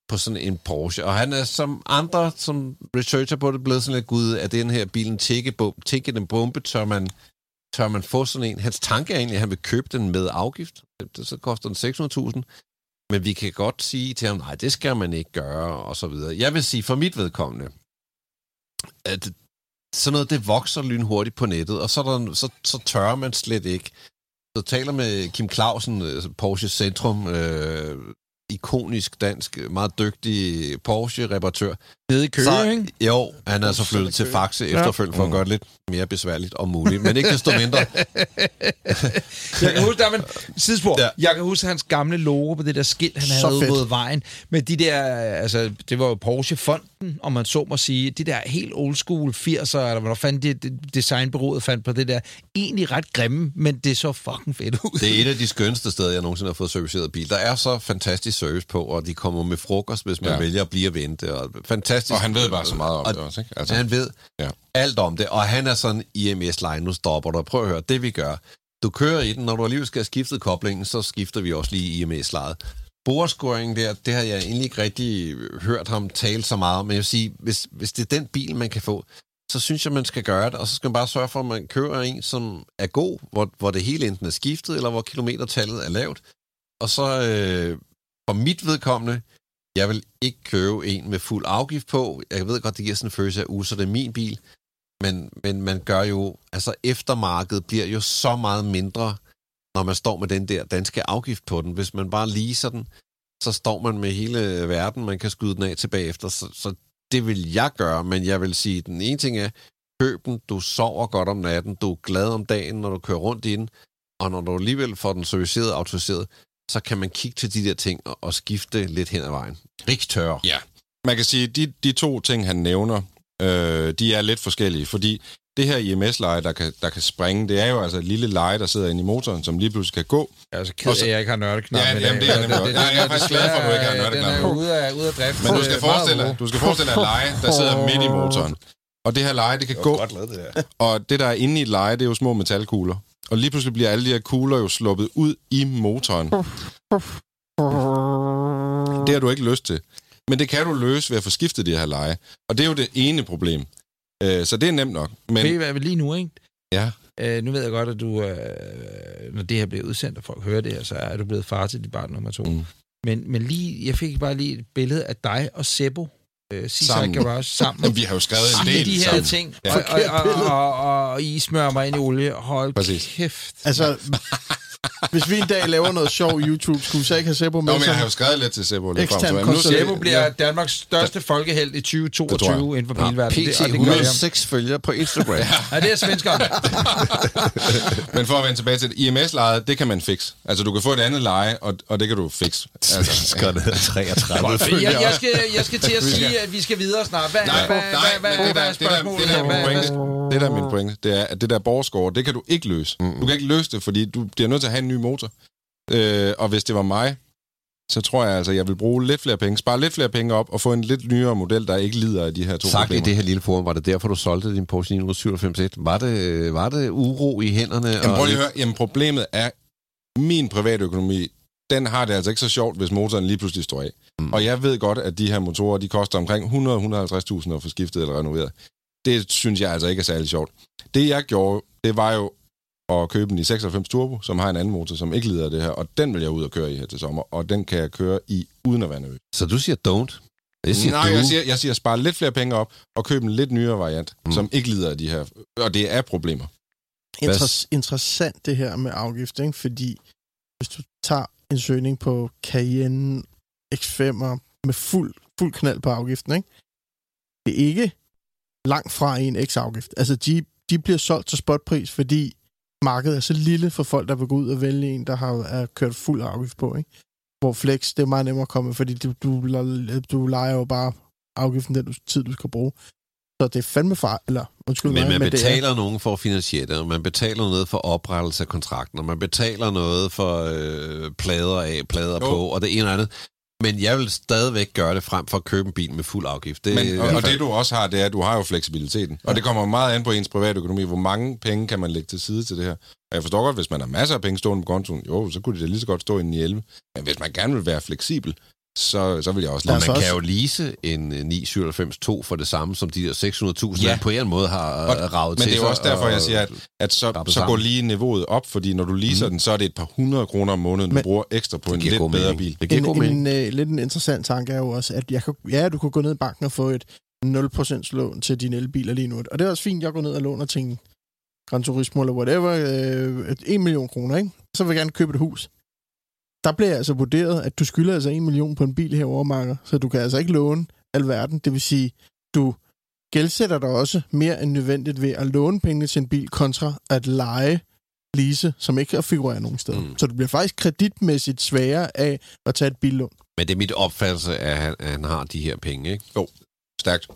på sådan en Porsche. Og han er som andre, som researcher på det, blevet sådan lidt, gud, er den her bilen tikkebom- tikkende bombe, tør man, tør man få sådan en? Hans tanke er egentlig, at han vil købe den med afgift. Det, så koster den 600.000. Men vi kan godt sige til ham, nej, det skal man ikke gøre, og så videre. Jeg vil sige, for mit vedkommende, at sådan noget, det vokser lynhurtigt på nettet, og så, der, så, så tør man slet ikke. Så taler med Kim Clausen, øh, Porsche Centrum, øh, ikonisk dansk, meget dygtig Porsche-reparatør. Nede i Køge, Så- ikke? Jo, han er så flyttet til Faxe efterfølgende for at gøre det lidt mere besværligt og muligt, men ikke desto mindre. Jeg kan huske, der var en sidespor. Ja. Ja. Jeg kan huske hans gamle logo på det der skilt, han Så havde mod vejen. Med de der, altså, det var jo Porsche-fonden, om man så må sige. De der helt old school 80'er, eller hvad fandt det, det designbureauet fandt på det der. Egentlig ret grimme, men det så fucking fedt ud. Det er et af de skønste steder, jeg nogensinde har fået serviceret bil. Der er så fantastisk service på, og de kommer med frokost, hvis man ja. Ja. vælger at blive og vente. Og fantastisk. Og han ved bare så meget om og, det også, ikke? Altså. Han ved ja. Alt om det, og han er sådan IMS-line, nu stopper du. Prøv at høre, det vi gør. Du kører i den, når du alligevel skal have skiftet koblingen, så skifter vi også lige IMS-lejet. Borescoring der, det har jeg egentlig ikke rigtig hørt ham tale så meget om, men jeg vil sige, hvis, hvis det er den bil, man kan få, så synes jeg, man skal gøre det, og så skal man bare sørge for, at man kører en, som er god, hvor, hvor det hele enten er skiftet, eller hvor kilometertallet er lavt. Og så øh, for mit vedkommende, jeg vil ikke købe en med fuld afgift på. Jeg ved godt, det giver sådan en følelse af, uh, så det er min bil. Men, men man gør jo, altså eftermarkedet bliver jo så meget mindre, når man står med den der danske afgift på den. Hvis man bare leaser den, så står man med hele verden, man kan skyde den af tilbage efter. Så, så det vil jeg gøre, men jeg vil sige, den ene ting er, køb den, du sover godt om natten, du er glad om dagen, når du kører rundt i den, og når du alligevel får den serviceret og autoriseret, så kan man kigge til de der ting og, og skifte lidt hen ad vejen. Rigtør. Ja. Man kan sige, at de, de to ting, han nævner, øh, de er lidt forskellige, fordi det her IMS-leje, der kan, der kan springe, det er jo altså et lille leje, der sidder inde i motoren, som lige pludselig kan gå. Jeg er så ked af, at jeg ikke har nørdeknap Ja, i jamen, det er nemlig godt. Nej, jeg er faktisk glad for, at du ikke har nørdeknap Den er ude af, ude af drift. Men du skal forestille dig, du skal forestille dig et leje, der sidder midt i motoren. Og det her leje, det kan gå, Godt lavet det der. og det, der er inde i et leje, det er jo små metalkugler. Og lige pludselig bliver alle de her kugler jo sluppet ud i motoren. Det har du ikke lyst til. Men det kan du løse ved at få skiftet de her leje. Og det er jo det ene problem. Øh, Så det er nemt nok. Men Ved I hvad, lige nu, ikke? ja, øh, nu ved jeg godt, at du, øh, når det her bliver udsendt, og folk hører det her, så er du blevet far til dit barn nummer to. Mm. Men, men lige, jeg fik bare lige et billede af dig og Sebo, øh, Sammen. Garage, sammen. Vi har jo skrevet en Med del de her sammen. ting, Ja. og, og, og, og, og, og I smører mig ind i olie. Hold Præcis. kæft. Altså, hvis vi en dag laver noget sjov YouTube, skulle vi så ikke have Sebo med Nå, men jeg har jo skrevet lidt til Sebo. lidt frem, men nu Sebo bliver Danmarks største folkehelt i Det tror 2022 inden for. PT det gør jeg. 106 følgere på Instagram. Ja, det er svenskerne. Men for at vende tilbage til det, IMS-lejet, det kan man fikse. Altså, du kan få et andet leje, og, og det kan du fikse. Altså, Svenskerne er 33 jeg, jeg, skal, jeg skal til at sige, at vi skal videre snart. Hvad, Nej, hvad, nej, hvad, hvad, det hvad der, er det der, spørgsmålet? det der er min pointe, det der er min pointe, det er, at det der borgerskår, det kan du ikke løse. Du kan ikke løse det, fordi du bliver nødt til at have en ny motor. Øh, og hvis det var mig, så tror jeg altså, jeg vil bruge lidt flere penge, spare lidt flere penge op og få en lidt nyere model, der ikke lider af de her to Sagt i problemer. det her lille forum, var det derfor, du solgte din Porsche 997 Var det, var det uro i hænderne? Jamen, prøv lige at høre. Jamen, problemet er, min private økonomi, den har det altså ikke så sjovt, hvis motoren lige pludselig står af. Mm. Og jeg ved godt, at de her motorer, de koster omkring 100-150.000 at få skiftet eller renoveret. Det synes jeg altså ikke er særlig sjovt. Det jeg gjorde, det var jo at købe en i 96 Turbo, som har en anden motor, som ikke lider af det her, og den vil jeg ud og køre i her til sommer, og den kan jeg køre i uden at være nervøs. Så du siger don't? Det siger Nej, du. jeg siger, jeg siger spare lidt flere penge op, og købe en lidt nyere variant, mm. som ikke lider af de her, og det er problemer. Inter- interessant det her med afgift, ikke? fordi hvis du tager en søgning på Cayenne X5'er med fuld, fuld knald på afgiften, ikke? det er ikke langt fra en X-afgift. Altså, de, de bliver solgt til spotpris, fordi markedet er så lille for folk, der vil gå ud og vælge en, der har er kørt fuld afgift på. Ikke? Hvor Flex, det er meget nemmere at komme, fordi du, du, du leger jo bare afgiften den du, tid, du skal bruge. Så det er fandme far, eller undskyld Men mig, man men det er, betaler nogen for at finansiere det, og man betaler noget for oprettelse af kontrakten, og man betaler noget for øh, plader af, plader Jo. på, og det ene og andet. Men jeg vil stadigvæk gøre det frem for at købe en bil med fuld afgift. Det, Men, i og, og det du også har, det er, at du har jo fleksibiliteten. Og det kommer meget an på ens private økonomi. Hvor mange penge kan man lægge til side til det her? Og jeg forstår godt, hvis man har masser af penge stående på kontoen, jo, så kunne det da lige så godt stå i en 11. Men hvis man gerne vil være fleksibel, så, så vil jeg også Lad Og man også- kan jo lease en øh, 997-2 for det samme som de der 600.000, Ja. på en eller anden måde har Og- og, ravet Men til det er jo også derfor, og- jeg siger, at, at så, så går lige niveauet op, fordi når du leaser mm. den, så er det et par hundrede kroner om måneden, du Men- bruger ekstra på en lidt god bedre bil. Det giver god en, mening. en, øh, lidt en interessant tanke er jo også, at jeg kan, ja, du kunne gå ned i banken og få et 0% lån til dine elbiler lige nu. Og det er også fint, jeg går ned og låner til en Gran Turismo eller whatever, øh, et 1 million kroner, ikke? Så vil jeg gerne købe et hus. Der bliver altså vurderet, at du skylder altså 1 million på en bil herovre, Marker. Så du kan altså ikke låne alverden. Det vil sige, du gældsætter dig også mere end nødvendigt ved at låne penge til en bil, kontra at lege lease, som ikke figurerer nogen steder. Mm. Mm. Så du bliver faktisk kreditmæssigt sværere af at tage et billån. Men det er mit opfattelse, at han, at han har de her penge, ikke? Stærkt.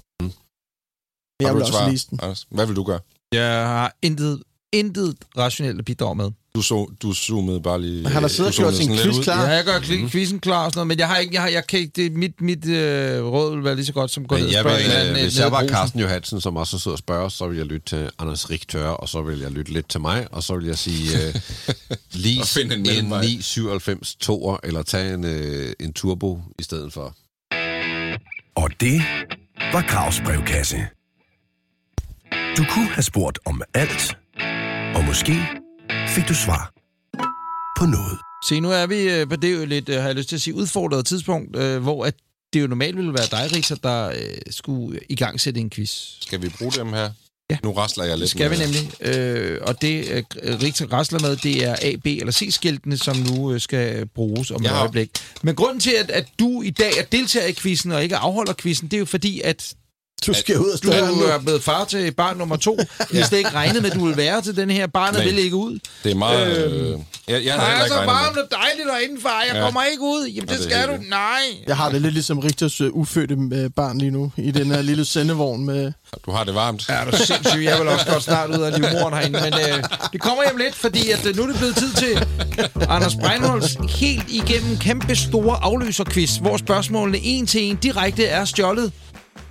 Jeg Har du vil også lease den. Anders? Hvad vil du gøre? Jeg har intet, intet rationelt at bidrage med. Du, så, du zoomede bare lige... Han har siddet og gjort sin quiz klar. Ja, jeg gør kli- quizzen klar og sådan noget, men jeg har ikke, jeg har, jeg kan ikke, det, mit, mit øh, råd vil være lige så godt som gå ned Men og jeg spørge vil, en eller anden, øh, øh, hvis jeg var. Carsten Johansen, som også sidder og spørger, så vil jeg lytte til Anders Richtør, og så vil jeg lytte lidt til mig, og så vil jeg sige, lease finde en en, mellemvej. 997 toer, eller tage en, uh, en turbo i stedet for. Og det var Gravs brevkasse. Du kunne have spurgt om alt, og måske fik du svar på noget. Se, nu er vi øh, på det jo lidt, øh, har jeg lyst til at sige, udfordret tidspunkt, øh, hvor at det jo normalt ville være dig, Richter, der øh, skulle i gang sætte en quiz. Skal vi bruge dem her? Ja. Nu rasler jeg Det lidt. skal vi nemlig. Øh, og det, øh, rasler med, det er A, B eller C-skiltene, som nu øh, skal bruges om et øjeblik. Men grunden til, at, at du i dag er deltager i quizzen og ikke afholder quizzen, det er jo fordi, at Du skal ud af du døren nu. er blevet far til barn nummer to. Vi har slet ikke regnet med, at du vil være til den her. Barnet Men- vil ikke ud. Det er meget... Øhm, Øh, jeg, jeg Det havde er ikke så varmt og dejligt derinde, far. Jeg Ja. kommer ikke ud. Jamen, Ja, det det skal du. vildt. Nej. Jeg har det lidt ligesom Richters øh, ufødte øh, barn lige nu, i den her lille sendevogn med... Du har det varmt. Ja, du er sindssyg. Jeg vil også godt snart ud af livmoren herinde, men øh, det kommer hjem lidt, fordi at, øh, nu er det blevet tid til Anders Breinholds helt igennem kæmpe store afløserquiz, hvor spørgsmålene en til en direkte er stjålet.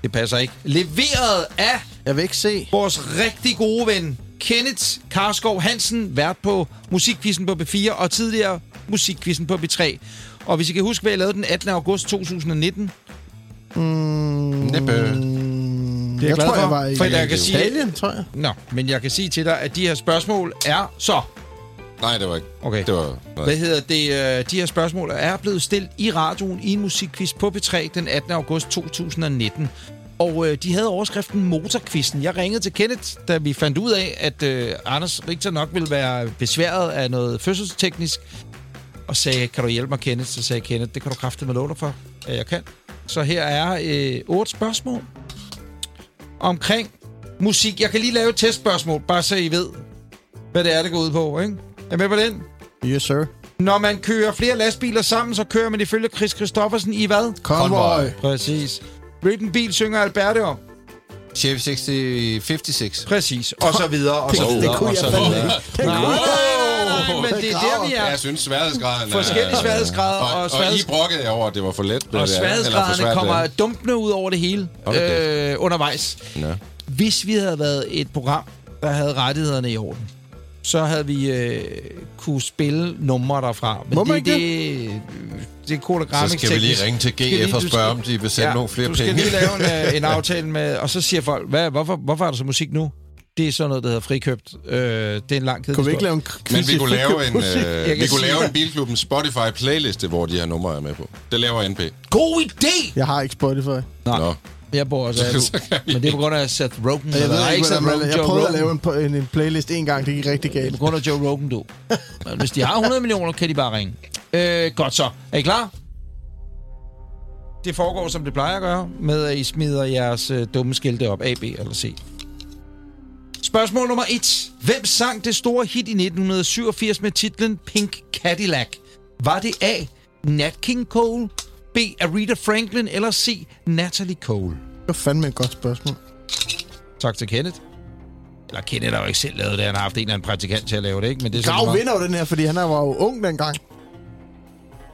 Det passer ikke. Leveret af Jeg vil ikke se. vores rigtig gode ven, Kenneth Karskov Hansen, vært på Musikquizzen på B4 og tidligere Musikquizzen på B3. Og hvis I kan huske, hvad jeg lavede den 18. august 2019, Mm, Næppe. jeg jeg glad tror, for, jeg var i for jeg kan sige- Italien, tror jeg. Nå, men jeg kan sige til dig, at de her spørgsmål er så... Nej, det var ikke. Okay. Det var Hvad hedder det? øh, De her spørgsmål er blevet stillet i radioen i en musikquiz på P3 den 18. august 2019. Og øh, de havde overskriften Motorquizzen. Jeg ringede til Kenneth, da vi fandt ud af, at øh, Anders Richter nok ville være besværet af noget fødselsteknisk. Og sagde, kan du hjælpe mig, Kenneth? Så sagde Kenneth, det kan du kraftigt med dig for, at jeg kan. Så her er øh, otte spørgsmål omkring musik. Jeg kan lige lave et testspørgsmål, bare så I ved, hvad det er, det går ud på. Ikke? Er med på den? Yes, sir. Når man kører flere lastbiler sammen, så kører man ifølge Chris Christoffersen i hvad? Convoy. Præcis. Hvilken bil synger Alberte om? Chevy 60 56. Præcis. Og så videre, og så Det- det videre, kunne og jeg så fandme videre. ikke. Det kunne jeg men det er der, vi er. jeg synes, sværhedsgraden er... Forskellige sværhedsgrader, Og, og og, sværheds- I brokkede over, at det var for let. Og for sværhedsgraderne kommer det dumpende ud over det hele øh, undervejs. er. Ja. Hvis vi havde været et program, der havde rettighederne i orden, så havde vi øh, kunne spille numre derfra. Men Må man det, ikke det, det er kodagramming Så skal vi lige ringe til GF og du spørge, skal- om de vil sende Ja, nogle flere du penge. skal lige lave en, øh, en aftale med... Og så siger folk, Hvad, hvorfor, hvorfor er der så musik nu? Det er sådan noget, der hedder frikøbt. Øh, det er en lang kæde. Kunne vi ikke lave en Men vi kunne lave en, øh, vi kunne lave en Bilklubben Spotify playliste, hvor de her numre er med på. Det laver NP. God idé! Jeg har ikke Spotify. Nej, Nå. Jeg bor også af Men det er på grund af Seth Rogen. Jeg, ved Nej, ikke, Seth Rogen, jeg Joe prøvede at Rogan. lave en, en, en playlist en gang, det gik rigtig Det er galt. på grund af Joe Rogan, du. Men hvis de har 100 millioner, kan de bare ringe. Øh, godt så. Er I klar? Det foregår, som det plejer at gøre, med at I smider jeres øh, dumme skilte op. A, B eller C. Spørgsmål nummer 1. Hvem sang det store hit i 1987 med titlen Pink Cadillac? Var det A. Nat King Cole, B. Aretha Franklin eller C. Natalie Cole? Det var fandme et godt spørgsmål. Tak til Kenneth. Eller Kenneth har jo ikke selv lavet det. Han har haft en eller anden praktikant til at lave det, ikke? Men det er Grav meget. vinder jo den her, fordi han var jo ung dengang.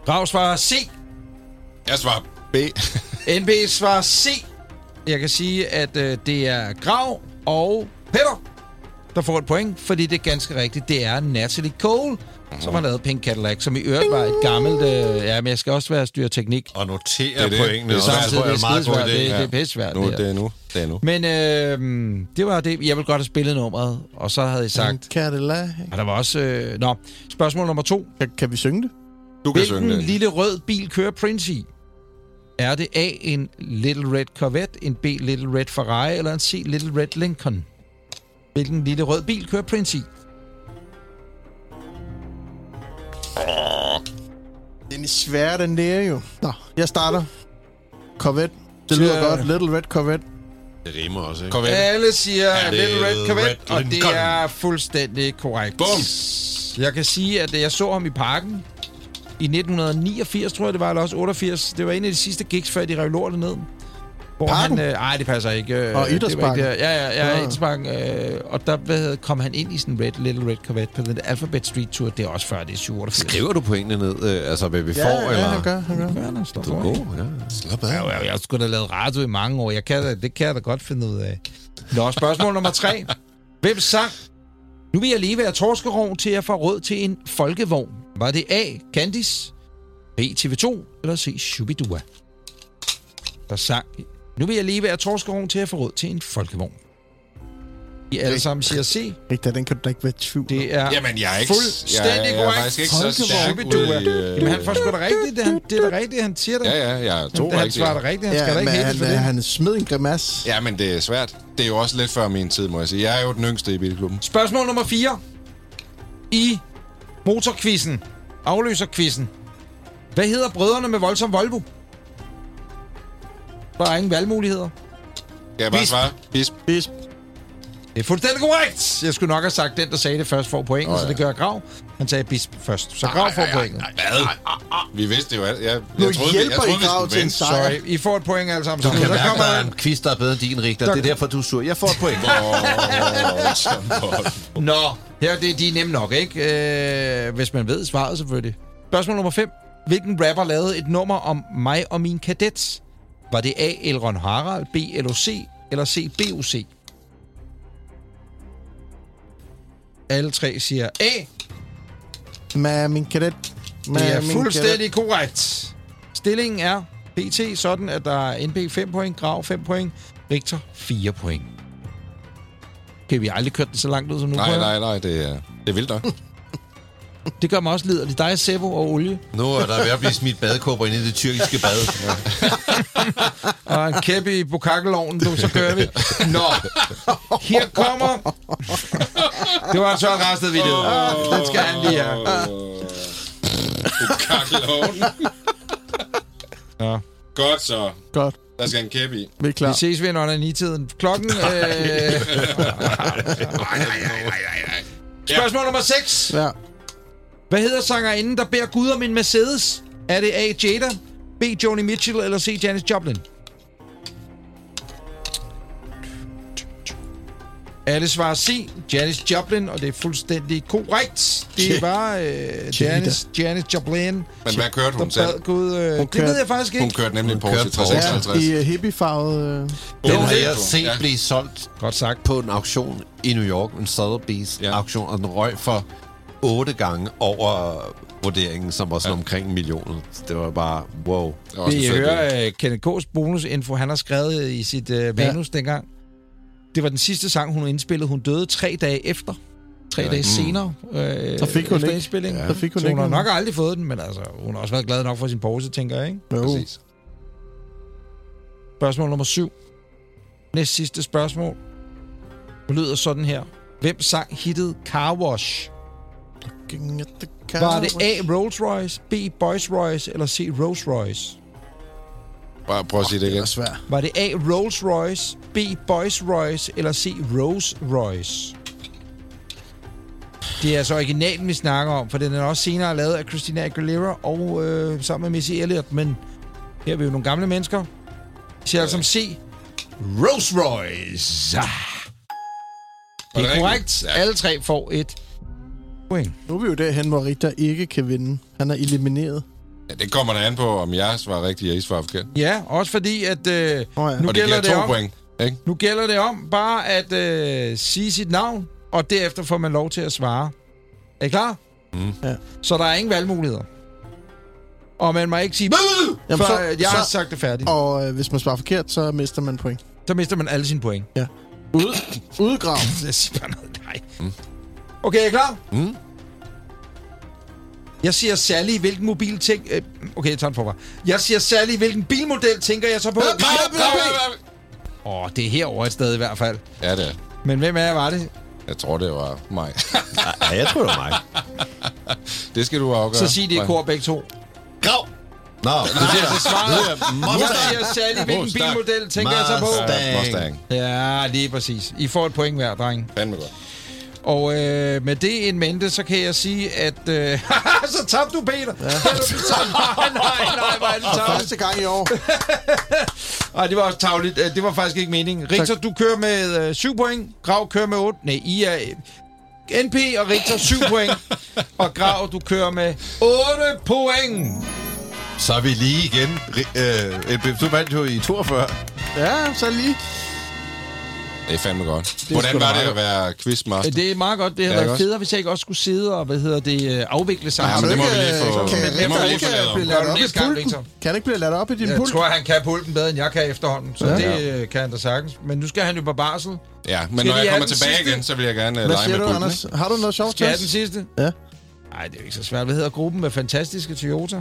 Grav svarer C. Jeg svarer B. NB svarer C. Jeg kan sige, at øh, det er Grav og Peter, der får et point, fordi det er ganske rigtigt. Det er Natalie Cole, som har lavet Pink Cadillac, som i øvrigt var et gammelt... Øh, ja, men jeg skal også være styr teknik. Og notere Det er det. pointene. Det er svært. det tror jeg er en meget god idé. Det, det er pisse svært. Nu, det, det er nu. Det er nu. Men øh, det var det. Jeg ville godt have spillet nummeret, og så havde jeg sagt... Cadillac. Og der var også... Øh, nå, spørgsmål nummer to. Kan, kan vi synge det? Du kan synge Hvilken det. lille rød bil kører Prince i? Er det A, en Little Red Corvette, en B, Little Red Ferrari, eller en C, Little Red Lincoln? Hvilken lille rød bil kører Prince i? Den er svær, den der jo. Nå, jeg starter. Corvette. Det lyder godt. Little Red Corvette. Det rimer også, ikke? Corvette. Alle siger Er det Little Red Corvette, Red og det Lincoln? er fuldstændig korrekt. Bum! Jeg kan sige, at jeg så ham i parken i 1989, tror jeg det var, eller også 88. Det var en af de sidste gigs, før de rev lortet ned. Hvor Parken? han... Øh, ej, det passer ikke. Øh, Og var Idrætsparken? Ja, ja, ja, Ah. Idrætsparken. Øh, og der hvad, hedder- kom han ind i sådan en red, Little Red Corvette på den der Alphabet Street Tour. Det er også før, det er 87. Skriver du pointene ned, øh, altså hvad vi Ja, får, ja, eller? han gør, han gør. Ja, der står Du er god, ja. Slap af. Ja, ja, jeg har sgu da lavet radio i mange år. Jeg kan da, det kan jeg da godt finde ud af. Nå, spørgsmål nummer tre. Hvem sang? Nu vil jeg lige være torskerov til at få råd til en folkevogn. Var det A. Candice, B. TV2 eller C. Shubidua? Der sang... Nu vil jeg lige være torskerov til at få råd til en folkevogn. I alle sammen siger C. Rigtig, den kan du da ikke være tvivl. Det er Jamen, jeg er ikke... fuldstændig jeg, jeg er korrekt. faktisk ikke så stærk ud i... øh, Jamen, han får sgu da rigtigt. Det, han, det er da rigtigt, han siger det. Ja, ja, jeg er to han, svarer da rigtigt. Han skal da Ja, ikke han, for det. han smed en grimasse. Ja, men det er svært. Det er jo også lidt før min tid, må jeg sige. Jeg er jo den yngste i bilklubben. Spørgsmål nummer 4. I motorquizzen, afløserquizzen. Hvad hedder brødrene med voldsom Volvo? Der er ingen valgmuligheder. Jeg bare Bisp. svare? Bisp. Bisp. Det er fuldstændig korrekt. Jeg skulle nok have sagt, den, der sagde det først, får point, Åh, oh, så ja. det gør Grav. Han sagde Bisp først, så Grav får pointet. Hvad? Vi vidste jo alt. Jeg, jeg Nu troede, hjælper jeg troede, I Grav til en sejr. Sorry, I får et point alle sammen. Du Så kan der mærke, kommer der er en- en quiz, der er bedre end din, Richter. Det er derfor, du er sur. Jeg får et point. Nå, her det, de er nemme nok, ikke? Øh, hvis man ved svaret selvfølgelig. Spørgsmål nummer 5. Hvilken rapper lavede et nummer om mig og min kadet? Var det A. Elron Harald, B. LOC eller C. BOC? Alle tre siger A. Med min kadet. Med Det er min fuldstændig korrekt. Stillingen er PT sådan, at der er NB 5 point, Grav 5 point, Victor, 4 point. Okay, vi har aldrig kørt den så langt ud som nu. Nej, nej, nej, det er, det er vildt nok. Det gør mig også liderlig. Dig, Sebo og olie. Nu er der ved at blive smidt badekåber ind i det tyrkiske bad. Og en kæppe i bukakkeloven, du, så kører vi. Nå, her kommer... Det var en Søren Rasted video. Den skal han lige have. Kakkeloven. Ja. Godt så. Godt. Der skal en kæppe i. Vi er klar. Vi ses ved under ni tiden Klokken... Øh... Spørgsmål nummer 6. Ja. Hvad hedder sangerinden, der beder Gud om en Mercedes? Er det A. Jada, B. Joni Mitchell eller C. Janis Joplin? Alle svarer C. Janis Joplin, og det er fuldstændig korrekt. Det Ja. var øh, Janis, Janis Joplin, Men hvad kørte hun selv? Gud... Øh, det kørte- ved jeg faktisk ikke. Hun kørte nemlig en Hun Porsche kørte Porsche. 356. I uh, hippiefarvet... Uh... Den har jeg er set Ja. blive solgt Godt sagt. på en auktion i New York, en Sotheby's Ja. ja. auktion, og den røg for otte gange over vurderingen, som var sådan Ja. omkring en million. Det var bare, wow. Det var I sød bil. høre uh, Kenneth K's bonusinfo, han har skrevet i sit uh, manus ja. dengang? Det var den sidste sang, hun indspillede. Hun døde tre dage efter. Tre ja. dage senere. Øh, Så fik hun ikke- indspillingen. så fik hun så hun ikke har nok aldrig fået den, men altså, hun har også været glad nok for sin pose, tænker jeg, ikke? Jo. Præcis. Spørgsmål nummer syv. Næst sidste spørgsmål. Det lyder sådan her. Hvem sang hittet Car Wash? Var det A. Rolls Royce, B. Boys Royce eller C. Rolls Royce? Bare prøv at sige det Det igen. er svært. Var det A. Rolls Royce, B. Boys Royce eller C. Rose Royce? Det er altså originalen, vi snakker om, for den er også senere lavet af Christina Aguilera og øh, sammen med Missy Elliott, men her er vi jo nogle gamle mennesker. Vi siger altså som C. Rolls Royce. Det er korrekt. Ja. Alle tre får et point. Nu er vi jo derhen, hvor Richter ikke kan vinde. Han er elimineret. Ja, det kommer der an på, om jeg svarer rigtigt, og I svarer forkert. Ja, også fordi, at øh, Åh ja. nu, Og det gælder det to om, point, ikke? nu gælder det om bare at øh, sige sit navn, og derefter får man lov til at svare. Er I klar? Mm. Ja. Så der er ingen valgmuligheder. Og man må ikke sige! Jamen, før så- jeg har så- sagt det færdigt. Og øh, hvis man svarer forkert, så mister man point. Så mister man alle sine point. Ude, udgrav. Jeg siger bare noget. Nej. Okay, er I klar? Mm. Jeg siger særlig, hvilken mobil ting... Øh, okay, jeg tager den forfra. Jeg siger særlig, hvilken bilmodel tænker jeg så på? Åh, oh, det er herovre et sted i hvert fald. Ja, det er. Men hvem af jer var det? Jeg tror, det var mig. Ja, jeg tror, det var mig. det skal du afgøre. Så sig det i kor begge to. Grav! Nå, Det er det svaret. Jeg siger særlig, hvilken bilmodel tænker jeg så på? Mustang. Ja, lige præcis. I får et point hver, dreng. Fandme godt. Og øh, med det in mente, så kan jeg sige, at... Øh, så tabte du, Peter! Ja. nej, nej, nej, hvor er det tavligt. Første gang i år. Ej, det var også tavligt. Øh, Det var faktisk ikke meningen. Richter, du kører med øh, 7 point. Grav kører med 8. Nej, I er... øh, NP og Richter 7 point. Og Grav, du kører med 8 point. så er vi lige igen. Øh, NB, du vandt jo i 42. Ja, så lige. Det er fandme godt. sgu Hvordan da var det at være quizmaster? Det er meget godt. Det havde Ja, været ikke også? federe, hvis jeg ikke også skulle sidde og hvad hedder det, øh, afvikle sig. Ja, men det må vi lige få, Kan det lige ikke blive ladt det op i pulten? Kan han ikke blive ladt op i din Jeg pult? tror, han kan pulten bedre, end jeg kan efterhånden. Så det øh, kan han da sagtens. Men nu skal han jo på barsel. Ja, men Skal når jeg kommer tilbage igen, så vil jeg gerne øh, Hvad lege siger med pulten. Anders? Har du noget sjovt Skal til jeg os? den sidste? Ja. Nej, det er jo ikke så svært. Hvad hedder gruppen med fantastiske Toyota?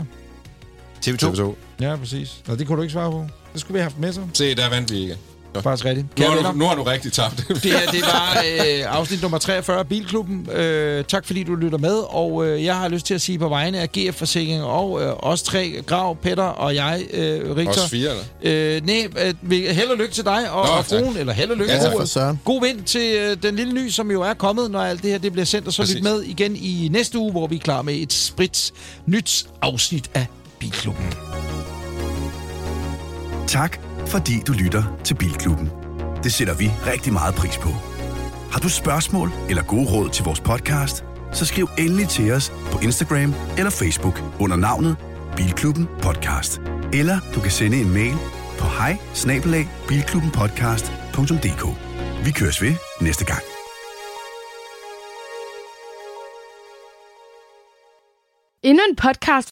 TV2. TV2. Ja, præcis. Nå, det kunne du ikke svare på. Det skulle vi have haft med så. Se, der vandt vi ikke. Faktisk rigtigt. Nu Kære har, venner, du, nu har du rigtig tabt. det, her, det var øh, afsnit nummer 43 af Bilklubben. Øh, tak fordi du lytter med, og øh, jeg har lyst til at sige på vegne af GF Forsikring og øh, os tre, Grav, Petter og jeg, øh, Richter. Også fire, eller? Øh, nej, øh, vi- held og lykke til dig og, Nå, og tak. fruen, eller held og lykke. Ja, For søren. God vind til øh, den lille ny, som jo er kommet, når alt det her det bliver sendt, og så Præcis. lyt med igen i næste uge, hvor vi er klar med et sprits nyt afsnit af Bilklubben. Tak, fordi du lytter til Bilklubben. Det sætter vi rigtig meget pris på. Har du spørgsmål eller gode råd til vores podcast, så skriv endelig til os på Instagram eller Facebook under navnet Bilklubben Podcast. Eller du kan sende en mail på hej Vi køres ved næste gang. Endnu en podcast